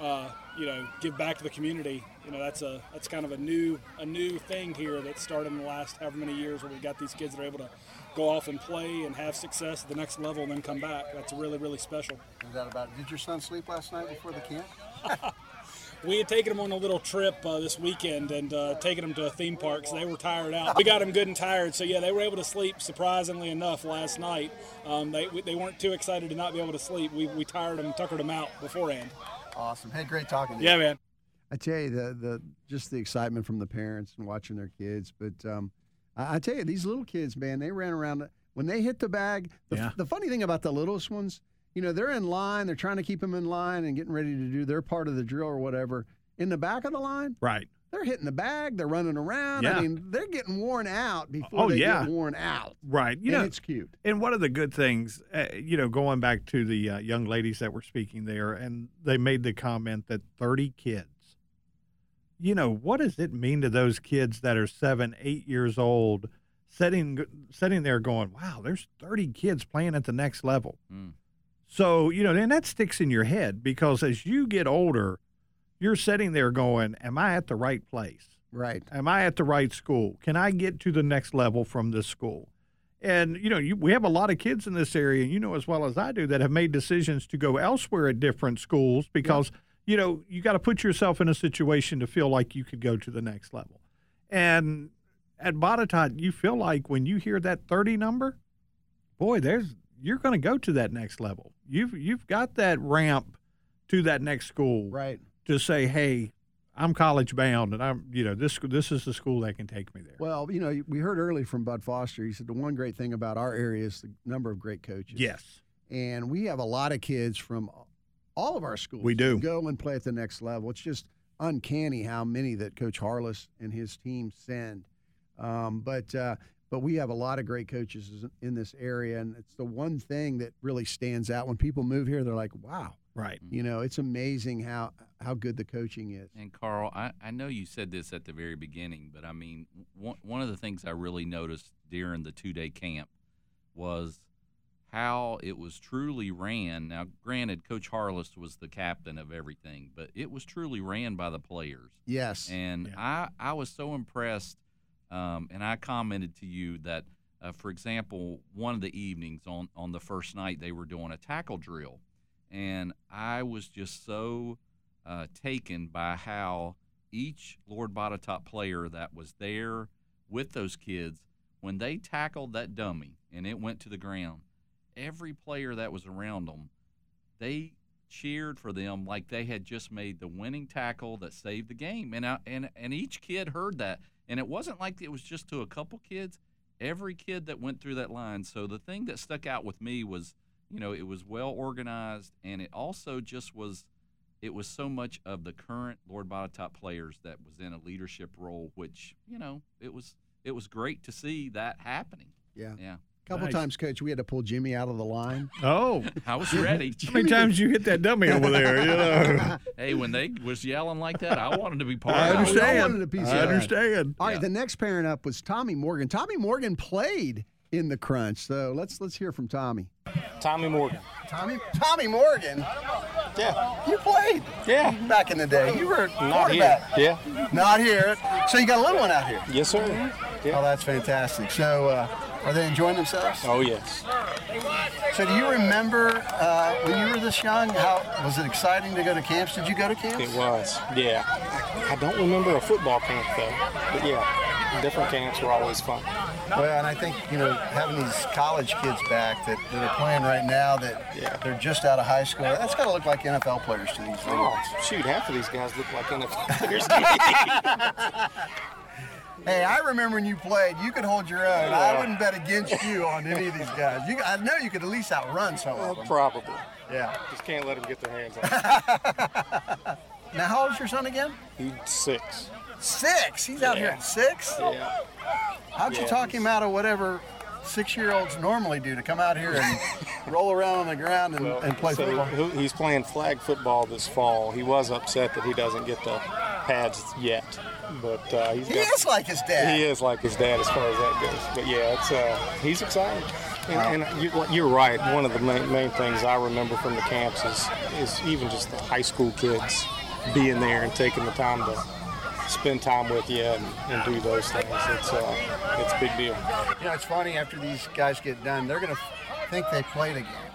[SPEAKER 24] uh, you know give back to the community. You know that's a that's kind of a new a new thing here that started in the last however many years where we've got these kids that are able to go off and play and have success at the next level and then come back. That's really really special.
[SPEAKER 16] No doubt about it. Did your son sleep last night before the camp?
[SPEAKER 24] we had taken them on a little trip uh, this weekend and uh, taken them to a theme park, so they were tired out. We got them good and tired, so yeah, they were able to sleep surprisingly enough last night. Um, they, they weren't too excited to not be able to sleep. We, we tired them, tuckered them out beforehand.
[SPEAKER 16] Awesome. Hey, great talking to you.
[SPEAKER 24] Yeah, man.
[SPEAKER 3] I tell you the the just the excitement from the parents and watching their kids. But um, I, I tell you, these little kids, man, they ran around when they hit the bag. The,
[SPEAKER 4] Yeah.
[SPEAKER 3] the funny thing about the littlest ones, you know, they're in line. They're trying to keep them in line and getting ready to do their part of the drill or whatever. In the back of the line,
[SPEAKER 4] Right.
[SPEAKER 3] They're hitting the bag. They're running around.
[SPEAKER 4] Yeah.
[SPEAKER 3] I mean, they're getting worn out before
[SPEAKER 4] Oh,
[SPEAKER 3] they
[SPEAKER 4] yeah.
[SPEAKER 3] get worn out.
[SPEAKER 4] Right. You
[SPEAKER 3] And
[SPEAKER 4] know,
[SPEAKER 3] it's cute.
[SPEAKER 4] And one of the good things, uh, you know, going back to the uh, young ladies that were speaking there, and they made the comment that 30 kids, you know, what does it mean to those kids that are seven, eight years old, sitting, sitting there going, wow, there's 30 kids playing at the next level?
[SPEAKER 5] Mm.
[SPEAKER 4] So, you know, then that sticks in your head because as you get older, you're sitting there going, Am I at the right place?
[SPEAKER 3] Right.
[SPEAKER 4] Am I at the right school? Can I get to the next level from this school? And, you know, you, we have a lot of kids in this area, and you know as well as I do, that have made decisions to go elsewhere at different schools because, you know, you got to put yourself in a situation to feel like you could go to the next level. And at Botetourt, you feel like when you hear that 30 number, boy, there's you're going to go to that next level. You've you've got that ramp to that next school,
[SPEAKER 3] right?
[SPEAKER 4] To say, hey, I'm college bound, and I'm you know this this is the school that can take me there.
[SPEAKER 3] Well, you know, we heard early from Bud Foster. He said the one great thing about our area is the number of great coaches.
[SPEAKER 4] Yes.
[SPEAKER 3] And we have a lot of kids from all of our schools.
[SPEAKER 4] We do.
[SPEAKER 3] Go and play at the next level. It's just uncanny how many that Coach Harless and his team send. Um, but uh, but we have a lot of great coaches in this area, and it's the one thing that really stands out. When people move here, they're like, "Wow!"
[SPEAKER 4] Right.
[SPEAKER 3] You know, it's amazing how how good the coaching is.
[SPEAKER 5] And Carl, I, I know you said this at the very beginning, but I mean, one, one of the things I really noticed during the two day camp was how it was truly ran. Now, granted, Coach Harless was the captain of everything, but it was truly ran by the players.
[SPEAKER 3] Yes.
[SPEAKER 5] And I, I was so impressed, um, and I commented to you that, uh, for example, one of the evenings on, on the first night, they were doing a tackle drill. And I was just so uh, taken by how each Lord Botetourt player that was there with those kids, when they tackled that dummy and it went to the ground, every player that was around them, they cheered for them like they had just made the winning tackle that saved the game. And I, and and each kid heard that, and it wasn't like it was just to a couple kids. Every kid that went through that line. So the thing that stuck out with me was, you know, it was well organized, and it also just was. It was so much of the current Lord Botetourt players that was in a leadership role, which you know it was it was great to see that happening.
[SPEAKER 3] Yeah.
[SPEAKER 5] Yeah.
[SPEAKER 3] A couple times, Coach, we had to pull Jimmy out of the line.
[SPEAKER 4] Oh,
[SPEAKER 5] I was ready.
[SPEAKER 4] How many times you hit that dummy over there? You know.
[SPEAKER 5] hey, when they was yelling like that, I wanted to be part
[SPEAKER 4] I
[SPEAKER 5] of it.
[SPEAKER 4] understand.
[SPEAKER 3] We all wanted a piece of
[SPEAKER 4] I
[SPEAKER 3] that.
[SPEAKER 4] understand.
[SPEAKER 3] All right, the next parent up was Tommy Morgan. Tommy Morgan played in the crunch, so let's let's hear from Tommy.
[SPEAKER 25] Tommy Morgan.
[SPEAKER 16] Tommy Tommy Morgan.
[SPEAKER 25] Yeah.
[SPEAKER 16] You played.
[SPEAKER 25] Yeah.
[SPEAKER 16] Back in the day. You were
[SPEAKER 25] Not here. Yeah.
[SPEAKER 16] Not here. So you got a little one out here.
[SPEAKER 25] Yes, sir.
[SPEAKER 16] Oh, that's fantastic. So uh, are they enjoying themselves?
[SPEAKER 25] Oh, yes.
[SPEAKER 16] So do you remember uh, when you were this young? How was it exciting to go to camps? Did you go to camps?
[SPEAKER 25] It was. Yeah. I don't remember a football camp though, but yeah, different camps were always fun.
[SPEAKER 16] Well, and I think you know having these college kids back that, that are playing right now that they're just out of high school. That's got to look like NFL players to these little
[SPEAKER 25] Oh, shoot, half of these guys look like NFL players. to me.
[SPEAKER 16] Hey, I remember when you played. You could hold your own. I wouldn't bet against you on any of these guys. You, I know you could at least outrun some of them.
[SPEAKER 25] Probably.
[SPEAKER 16] Yeah.
[SPEAKER 25] Just can't let them get their hands on.
[SPEAKER 16] Now, how old's your son again?
[SPEAKER 25] He's six.
[SPEAKER 16] Six. He's out here at six.
[SPEAKER 25] Yeah.
[SPEAKER 16] How'd you
[SPEAKER 25] Yeah,
[SPEAKER 16] talk him out of whatever six-year-olds normally do to come out here and roll around on the ground and, and play
[SPEAKER 25] so
[SPEAKER 16] football?
[SPEAKER 25] He's playing flag football this fall. He was upset that he doesn't get the pads yet, but uh, he's
[SPEAKER 16] He
[SPEAKER 25] got-
[SPEAKER 16] is like his dad.
[SPEAKER 25] He is like his dad as far as that goes. But yeah, it's uh, he's excited. And, and you, you're right. One of the main, main things I remember from the camps is is even just the high school kids being there and taking the time to spend time with you and, and do those things. It's uh, it's a big deal.
[SPEAKER 16] You know, it's funny after these guys get done, they're going to think they played a game.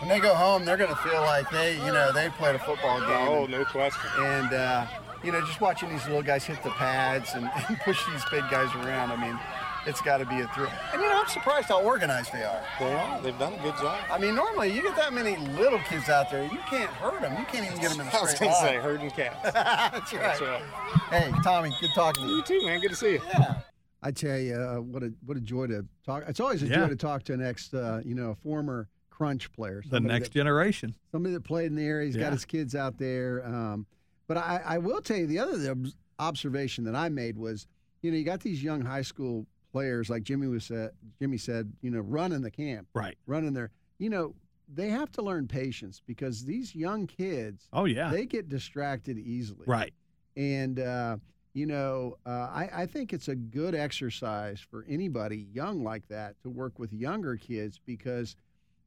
[SPEAKER 16] when they go home, they're going to feel like they, you know, they played a football game.
[SPEAKER 25] Oh, no question.
[SPEAKER 16] And uh, you know, just watching these little guys hit the pads and, and push these big guys around. I mean, it's got to be a thrill. And you know, I'm surprised how organized they are.
[SPEAKER 25] They are. They've done a good job.
[SPEAKER 16] I mean, normally you get that many little kids out there, you can't hurt them. You can't even get them in a
[SPEAKER 25] I was going to say herding cats.
[SPEAKER 16] That's right.
[SPEAKER 25] That's right.
[SPEAKER 16] Hey, Tommy, good talking to you.
[SPEAKER 25] You too, man. Good to see you.
[SPEAKER 16] Yeah.
[SPEAKER 3] I tell you, uh, what a what a joy to talk. It's always a
[SPEAKER 4] Yeah.
[SPEAKER 3] joy to talk to an ex, uh, you know, a former Crunch player,
[SPEAKER 4] The next
[SPEAKER 3] that-
[SPEAKER 4] generation.
[SPEAKER 3] somebody that played in the area. He's
[SPEAKER 4] Yeah.
[SPEAKER 3] got his kids out there. Um, but I, I will tell you the other observation that I made was, you know, you got these young high school players like Jimmy was said. Jimmy said, you know, running the camp,
[SPEAKER 4] Right.
[SPEAKER 3] running their, you know, they have to learn patience because these young kids,
[SPEAKER 4] Oh yeah.
[SPEAKER 3] they get distracted easily,
[SPEAKER 4] right.
[SPEAKER 3] and uh, you know, uh, I, I think it's a good exercise for anybody young like that to work with younger kids because,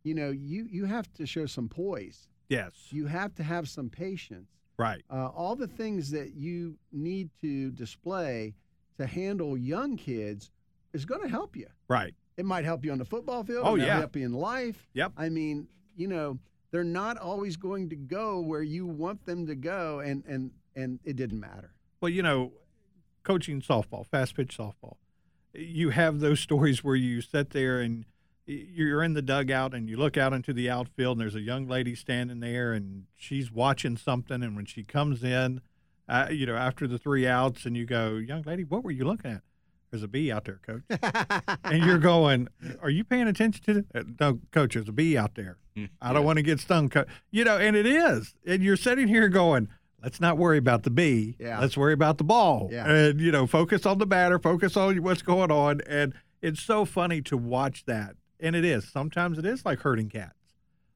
[SPEAKER 3] you know, you you have to show some poise.
[SPEAKER 4] Yes.
[SPEAKER 3] You have to have some patience.
[SPEAKER 4] Right.
[SPEAKER 3] Uh, all the things that you need to display to handle young kids is going to help you.
[SPEAKER 4] Right.
[SPEAKER 3] It might help you on the football field.
[SPEAKER 4] Oh,
[SPEAKER 3] it might
[SPEAKER 4] yeah.
[SPEAKER 3] help you in life.
[SPEAKER 4] Yep.
[SPEAKER 3] I mean, you know, they're not always going to go where you want them to go, and and and it didn't matter.
[SPEAKER 4] Well, you know, coaching softball, fast pitch softball, you have those stories where you sit there and you're in the dugout and you look out into the outfield and there's a young lady standing there and she's watching something. And when she comes in, uh, you know, after the three outs, and you go, Young lady, what were you looking at? There's a bee out there, coach. and you're going, Are you paying attention to it? Uh, No, coach, there's a bee out there. I don't want to get stung. Co-. You know, and it is. And you're sitting here going, Let's not worry about the bee.
[SPEAKER 3] Yeah.
[SPEAKER 4] Let's worry about the ball.
[SPEAKER 3] Yeah.
[SPEAKER 4] And, you know, focus on the batter, focus on what's going on. And it's so funny to watch that. And it is. Sometimes it is like herding cats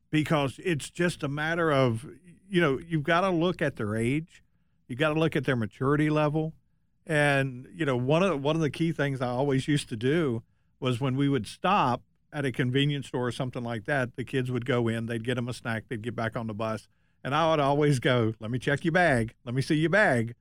[SPEAKER 4] because it's just a matter of, you know, you've got to look at their age, you've got to look at their maturity level. And, you know, one of, one of the key things I always used to do was when we would stop at a convenience store or something like that, the kids would go in, they'd get them a snack, they'd get back on the bus. And I would always go, let me check your bag. Let me see your bag.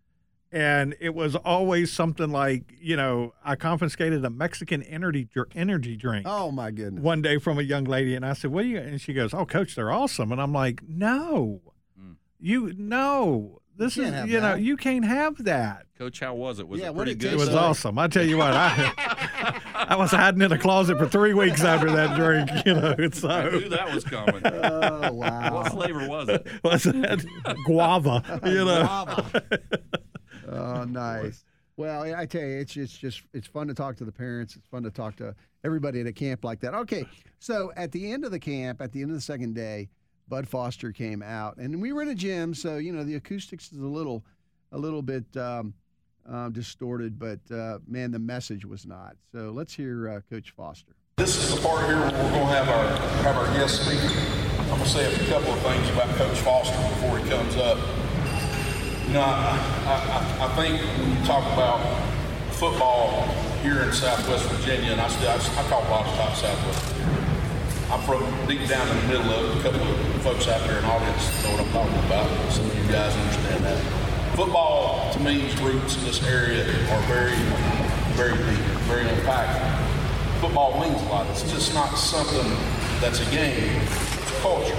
[SPEAKER 4] And it was always something like, you know, I confiscated a Mexican energy energy drink
[SPEAKER 3] Oh my goodness!
[SPEAKER 4] one day from a young lady, and I said, "What do you?" And she goes, "Oh, coach, they're awesome." And I'm like, "No, mm. you no, this
[SPEAKER 3] can't
[SPEAKER 4] is
[SPEAKER 3] have
[SPEAKER 4] you know
[SPEAKER 3] that.
[SPEAKER 4] you can't have that."
[SPEAKER 5] Coach, how was it? Was
[SPEAKER 3] Yeah,
[SPEAKER 5] it
[SPEAKER 3] what'd
[SPEAKER 5] pretty good?
[SPEAKER 4] It was
[SPEAKER 3] So-
[SPEAKER 4] awesome. I tell you what, I I was hiding in a closet for three weeks after that drink. You know, it's
[SPEAKER 5] I knew that was coming.
[SPEAKER 3] Oh wow!
[SPEAKER 5] what flavor was it?
[SPEAKER 4] was that guava? You know, Guava.
[SPEAKER 3] Oh, nice. Well, I I tell you, it's it's just it's fun to talk to the parents. It's fun to talk to everybody at a camp like that. Okay, so at the end of the camp, at the end of the second day, Bud Foster came out, and we were in a gym, so you know the acoustics is a little, a little bit um, uh, distorted, but uh, man, the message was not. So let's hear uh, Coach Foster.
[SPEAKER 26] This is the part here where we're going to have our have our guest speaker. I'm going to say a couple of things about Coach Foster before he comes up. You know, I, I, I- think when you talk about football here in Southwest Virginia, and I still I, I call Botetourt Southwest. I'm from deep down in the middle of. A couple of folks out there in the audience know what I'm talking about. Some of you guys understand that. Football, to me's roots in this area are very, very deep, very impactful football means a lot. It's just not something that's a game. It's a culture.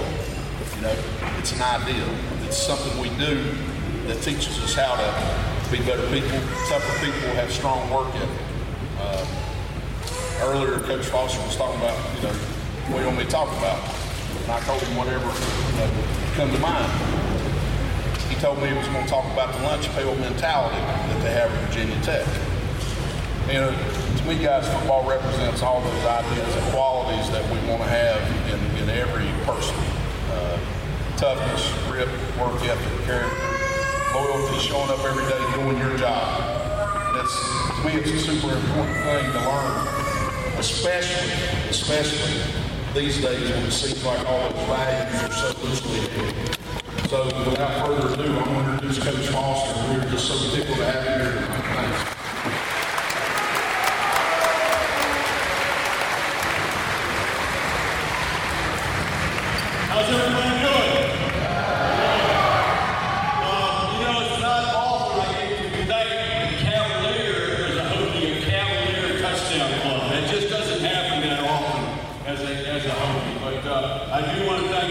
[SPEAKER 26] You know, it's an ideal. It's something we do that teaches us how to be better people, tougher people, have strong work ethic. Uh, earlier, Coach Foster was talking about, you know, what do you want me to talk about? And I told him whatever you come to mind. He told me he was going to talk about the lunch pail mentality that they have at Virginia Tech. You know, to me, guys, football represents all those ideas and qualities that we want to have in, in every person. Uh, toughness, grit, work ethic, character, loyalty, showing up every day, doing your job. That's, to me, it's a super important thing to learn, especially, especially these days when it seems like all those values are so loosely held. So without further ado, I'm going to introduce Coach Foster. We're just so tickled to have you here. Thanks.
[SPEAKER 8] How's everybody doing? Um, you know, it's not often I get to conduct the Cavalier as a Hokie, a Cavalier touchdown club. It just doesn't happen that often as a, as a Hokie. But uh, I do want to thank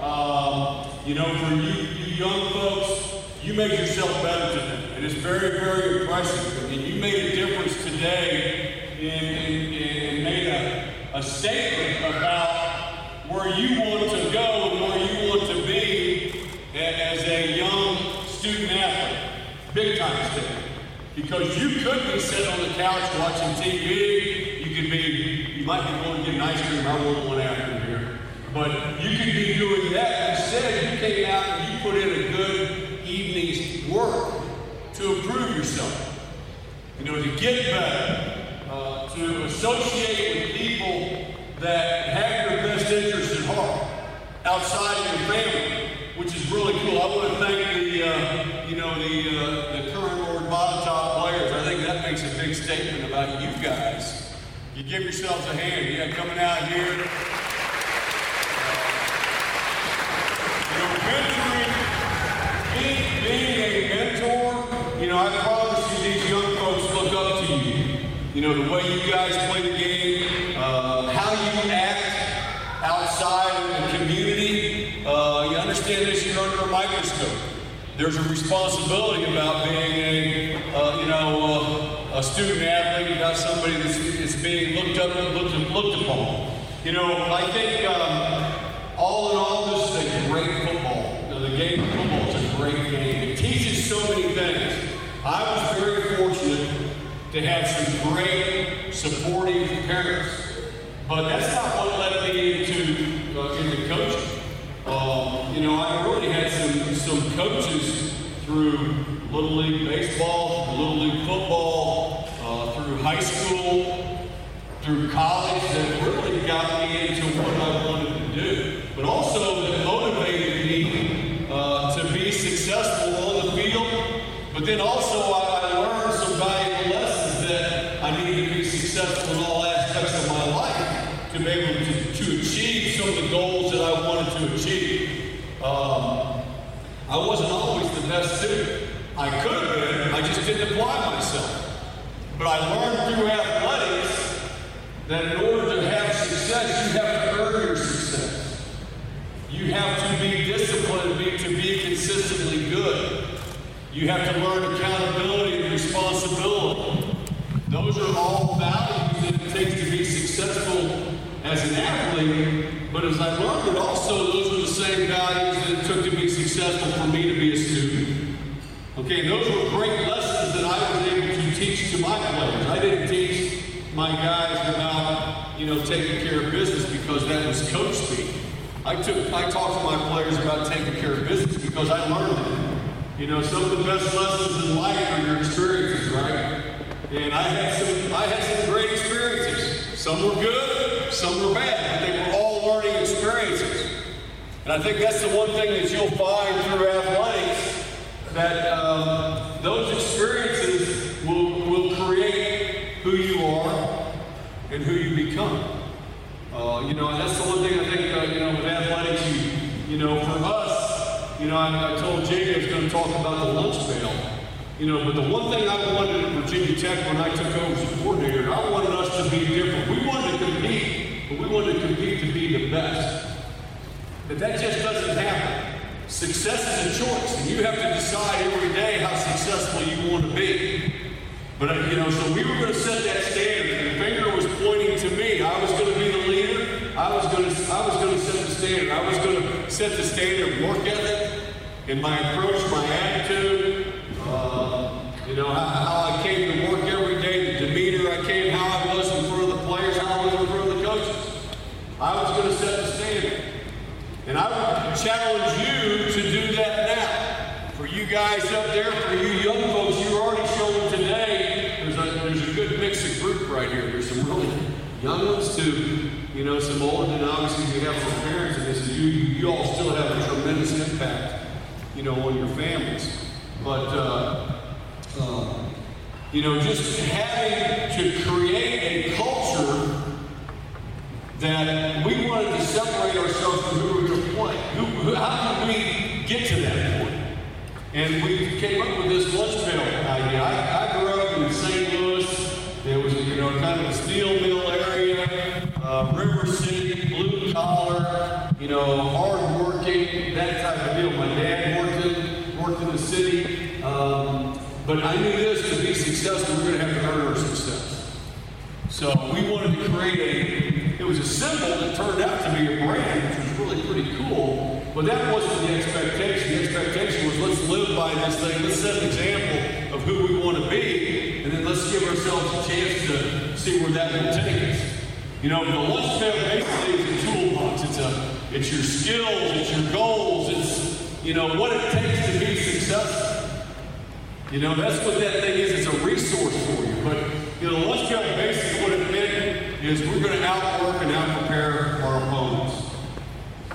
[SPEAKER 8] Um, you know, for you, you young folks, you make yourself better today. And it's very, very impressive. And you made a difference today and, made a, a statement about where you want to go and where you want to be as a young student athlete. Big time statement. Because you could be sitting on the couch watching TV. You could be, you might be going to get an ice cream. I want one after here. But you could be doing that. Instead, you came out and you put in a good evening's work to improve yourself. You know, to get better, uh, to associate with people that have your best interest at heart outside of your family, which is really cool. I want to thank the, uh, you know, the, uh, the current Lord Botetourt players. I think that makes a big statement about you guys. You give yourselves a hand. Yeah, coming out here. You know, mentoring, being, being a mentor, you know, I promise you these young folks look up to you. You know, the way you guys play the game, uh, how you act outside in the community. Uh, you understand this, you're under a microscope. There's a responsibility about being a, uh, you know, uh, a student athlete, about somebody that's, that's being looked up and looked, looked upon. You know, I think um, all in all, this is a great football. The game of football is a great game. It teaches so many things. I was very fortunate to have some great supportive parents, but that's not what led me into uh, into coaching. You know, I really had some some coaches through Little League baseball, Little League football, uh, through high school, through college that really got me into what I wanted to do, but also that motivated me uh, to be successful on the field. But then also I, I learned some valuable lessons that I needed to be successful in all aspects of my life to be able to, to achieve some of the goals that I wanted to achieve. Um, I wasn't student. I could have been, I just didn't apply myself. But I learned through athletics that in order to have success, you have to earn your success. You have to be disciplined to be consistently good. You have to learn accountability and responsibility. Those are all values that it takes to be successful as an athlete. But as I learned it, also those are the same values that it took to be successful for me to be a student. Okay, those were great lessons that I was able to teach to my players. I didn't teach my guys about, you know, taking care of business because that was coach speak. I took, I talked to my players about taking care of business because I learned it. You know, some of the best lessons in life are your experiences, right? And I had some, I had some great experiences. Some were good, some were bad, but they were all learning experiences. And I think that's the one thing that you'll find through athletics that um, those experiences will, will create who you are and who you become. Uh, you know, that's the one thing I think, uh, you know, with athletics, you, you know, for us, you know, I, I told Jake I was going to talk about the lunch pail. You know, but the one thing I wanted at Virginia Tech when I took over as coordinator, I wanted us to be different. We wanted to compete, but we wanted to compete to be the best. But that just doesn't happen. Success is a choice, and you have to decide every day how successful you want to be. But, uh, you know, so we were going to set that standard, and the finger was pointing to me. I was going to be the leader. I was going to, I was going to set the standard. I was going to set the standard work ethic and my approach, my attitude, uh, you know, how, how I came to work every day, the demeanor I came, how I was in front of the players, how I was in front of the coaches. I was going to set the standard. And I challenge you to do that now. For you guys up there, for you young folks, you're already showing today, there's a, there's a good mix of group right here. There's some really young ones too, you know, some old, and obviously you have some parents in this, and you, you all still have a tremendous impact, you know, on your families. But, uh, um, you know, just having to create a culture that we wanted to separate ourselves from who we were going to play. Who, how did we get to that point? And we came up with this lunch bill idea. I, I grew up in St. Louis. There was, you know, kind of a steel mill area, uh, River City, blue collar, you know, hard working, that type of deal. My dad worked in, worked in the city, um, but I knew this to be successful, we're going to have to earn our success. So we wanted to create a, was a symbol that turned out to be a brand, which was really pretty cool, but that wasn't the expectation. The expectation was let's live by this thing, let's set an example of who we want to be, and then let's give ourselves a chance to see where that will take us. You know, the lunch pail basically is a toolbox. It's a, it's your skills, it's your goals, it's, you know, what it takes to be successful. You know, that's what that thing is. It's a resource for you. But, you know, the lunch pail basically what it is we're going to outwork and out-prepare our opponents.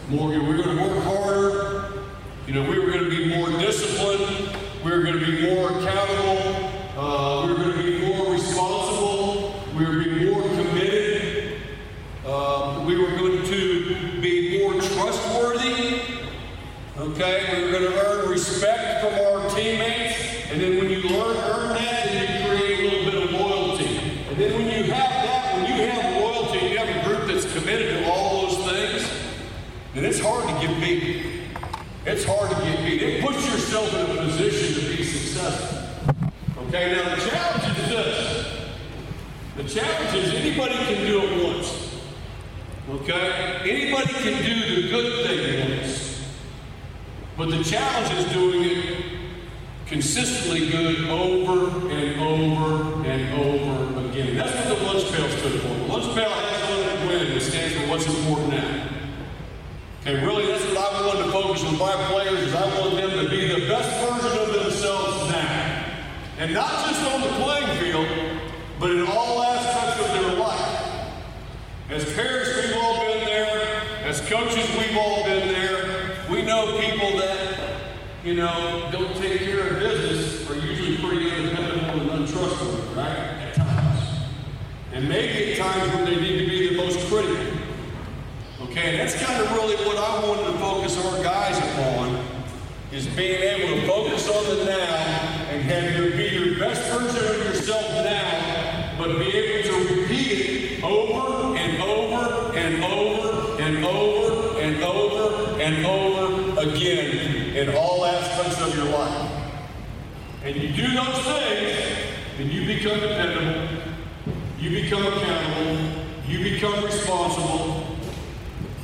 [SPEAKER 8] Know, we're going to work harder. You know, we were going to be more disciplined. We were going to be more accountable. Uh, we were going to be more responsible. We were going to be more committed. Uh, we were going to be more trustworthy. Okay, we were going to earn respect from our teammates. And then when you learn, earn that, then you create a little bit of loyalty. And then when you have that, when you have loyalty, you have a group that's committed to all those things, then it's hard to get beat. It's hard to get beat. It puts yourself in a position to be successful. Okay, now the challenge is this. The challenge is anybody can do it once. Okay? Anybody can do the good thing once. But the challenge is doing it consistently good over and over and over again. That's what the lunch pail stood for. The lunch pail has one win. It stands for what's important now. Okay, really, I wanted to focus on my players is I want them to be the best version of themselves now. And not just on the playing field, but in all aspects of their life. As parents, we've all been there. As coaches, we've all been there. We know people that, you know, don't take care of business are usually pretty undependable and untrustworthy, right? At times. And maybe at times when they need to be. Okay, that's kind of really what I wanted to focus our guys upon, is being able to focus on the now and have you be your best version of yourself now, but be able to repeat it over and over and over and over and over and over again in all aspects of your life. And you do those things, and you become dependable, you become accountable, you become responsible,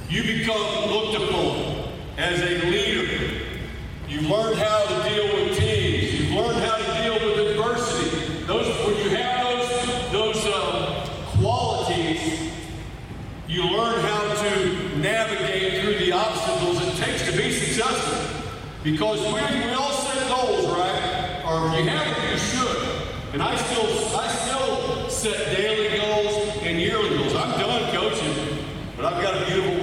[SPEAKER 8] you become looked upon as a leader. You learn how to deal with teams. You learn how to deal with adversity. Those when you have those those uh, qualities, you learn how to navigate through the obstacles it takes to be successful. Because we, we all set goals, right? Or if you haven't, you should. And I still I still set daily goals and yearly goals. I'm done coaching, but I've got a beautiful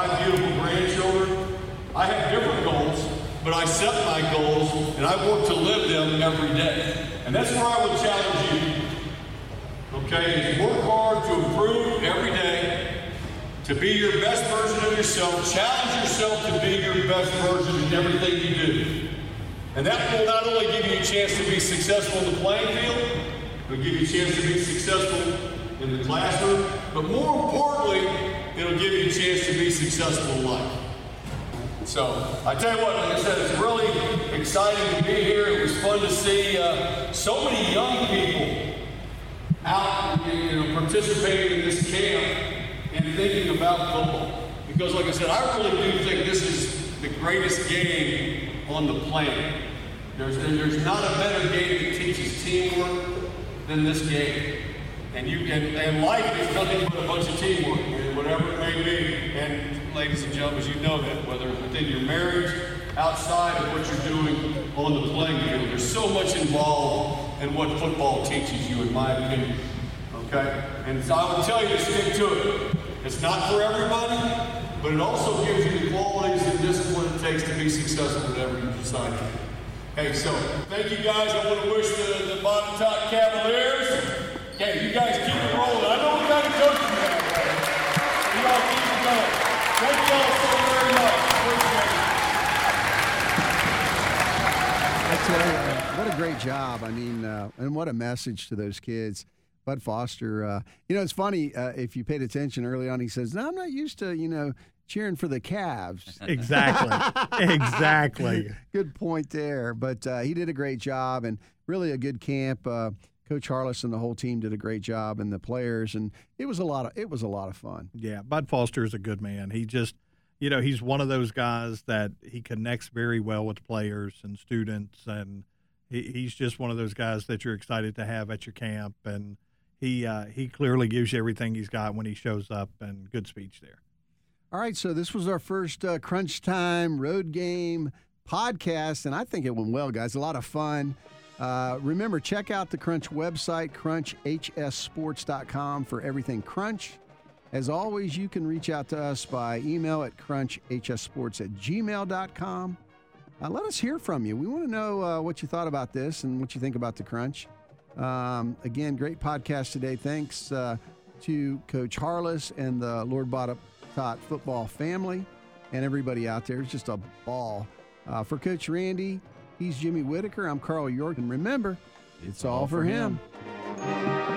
[SPEAKER 8] five beautiful grandchildren. I have different goals, but I set my goals and I work to live them every day. And that's where I would challenge you. Okay, is work hard to improve every day, to be your best version of yourself. Challenge yourself to be your best version in everything you do. And that will not only give you a chance to be successful in the playing field, it'll give you a chance to be successful in the classroom, but more importantly, it'll give you a chance to be successful in life. So, I tell you what, like I said, it's really exciting to be here. It was fun to see uh, so many young people out, you know, participating in this camp and thinking about football. Because, like I said, I really do think this is the greatest game on the planet. There's, there's not a better game that teaches teamwork than this game. And you and, and life is nothing but a bunch of teamwork, whatever it may be. And ladies and gentlemen, you know that, whether within your marriage, outside of what you're doing on the playing field, there's so much involved in what football teaches you, in my opinion. Okay? And so I would tell you to stick to it. It's not for everybody, but it also gives you the qualities and discipline it takes to be successful whatever you decide to do. Hey, so thank you guys. I want to wish the, the Botetourt Cavaliers. Okay, you guys keep it rolling. I know what kind of coach you have. right? You all keep it going. Thank you all so very much. Appreciate it.
[SPEAKER 3] I tell you, uh, what a great job. I mean, uh, and what a message to those kids. Bud Foster, uh, you know, it's funny uh, if you paid attention early on. He says, "No, I'm not used to, you know, cheering for the Cavs.
[SPEAKER 4] Exactly. exactly.
[SPEAKER 3] good point there. But uh, he did a great job and really a good camp. Uh, Coach Harless and the whole team did a great job, and the players, and it was a lot of it was a lot of fun.
[SPEAKER 4] Yeah, Bud Foster is a good man. He just, you know, he's one of those guys that he connects very well with players and students, and he, he's just one of those guys that you're excited to have at your camp, and he uh, he clearly gives you everything he's got when he shows up, and good speech there.
[SPEAKER 3] All right, so this was our first uh, Crunch Time Road Game podcast, and I think it went well, guys. A lot of fun. Uh, remember, check out the Crunch website, crunchhssports.com, for everything Crunch. As always, you can reach out to us by email at crunchhssports at gmail.com. Uh, let us hear from you. We want to know uh, what you thought about this and what you think about the Crunch. Um, again, great podcast today. Thanks uh, to Coach Harless and the Lord Bottom Tot football family and everybody out there. It's just a ball. Uh, for Coach Randy, He's Jimmy Whitaker. I'm Carl York. And remember, it's, it's all, all, for him. him.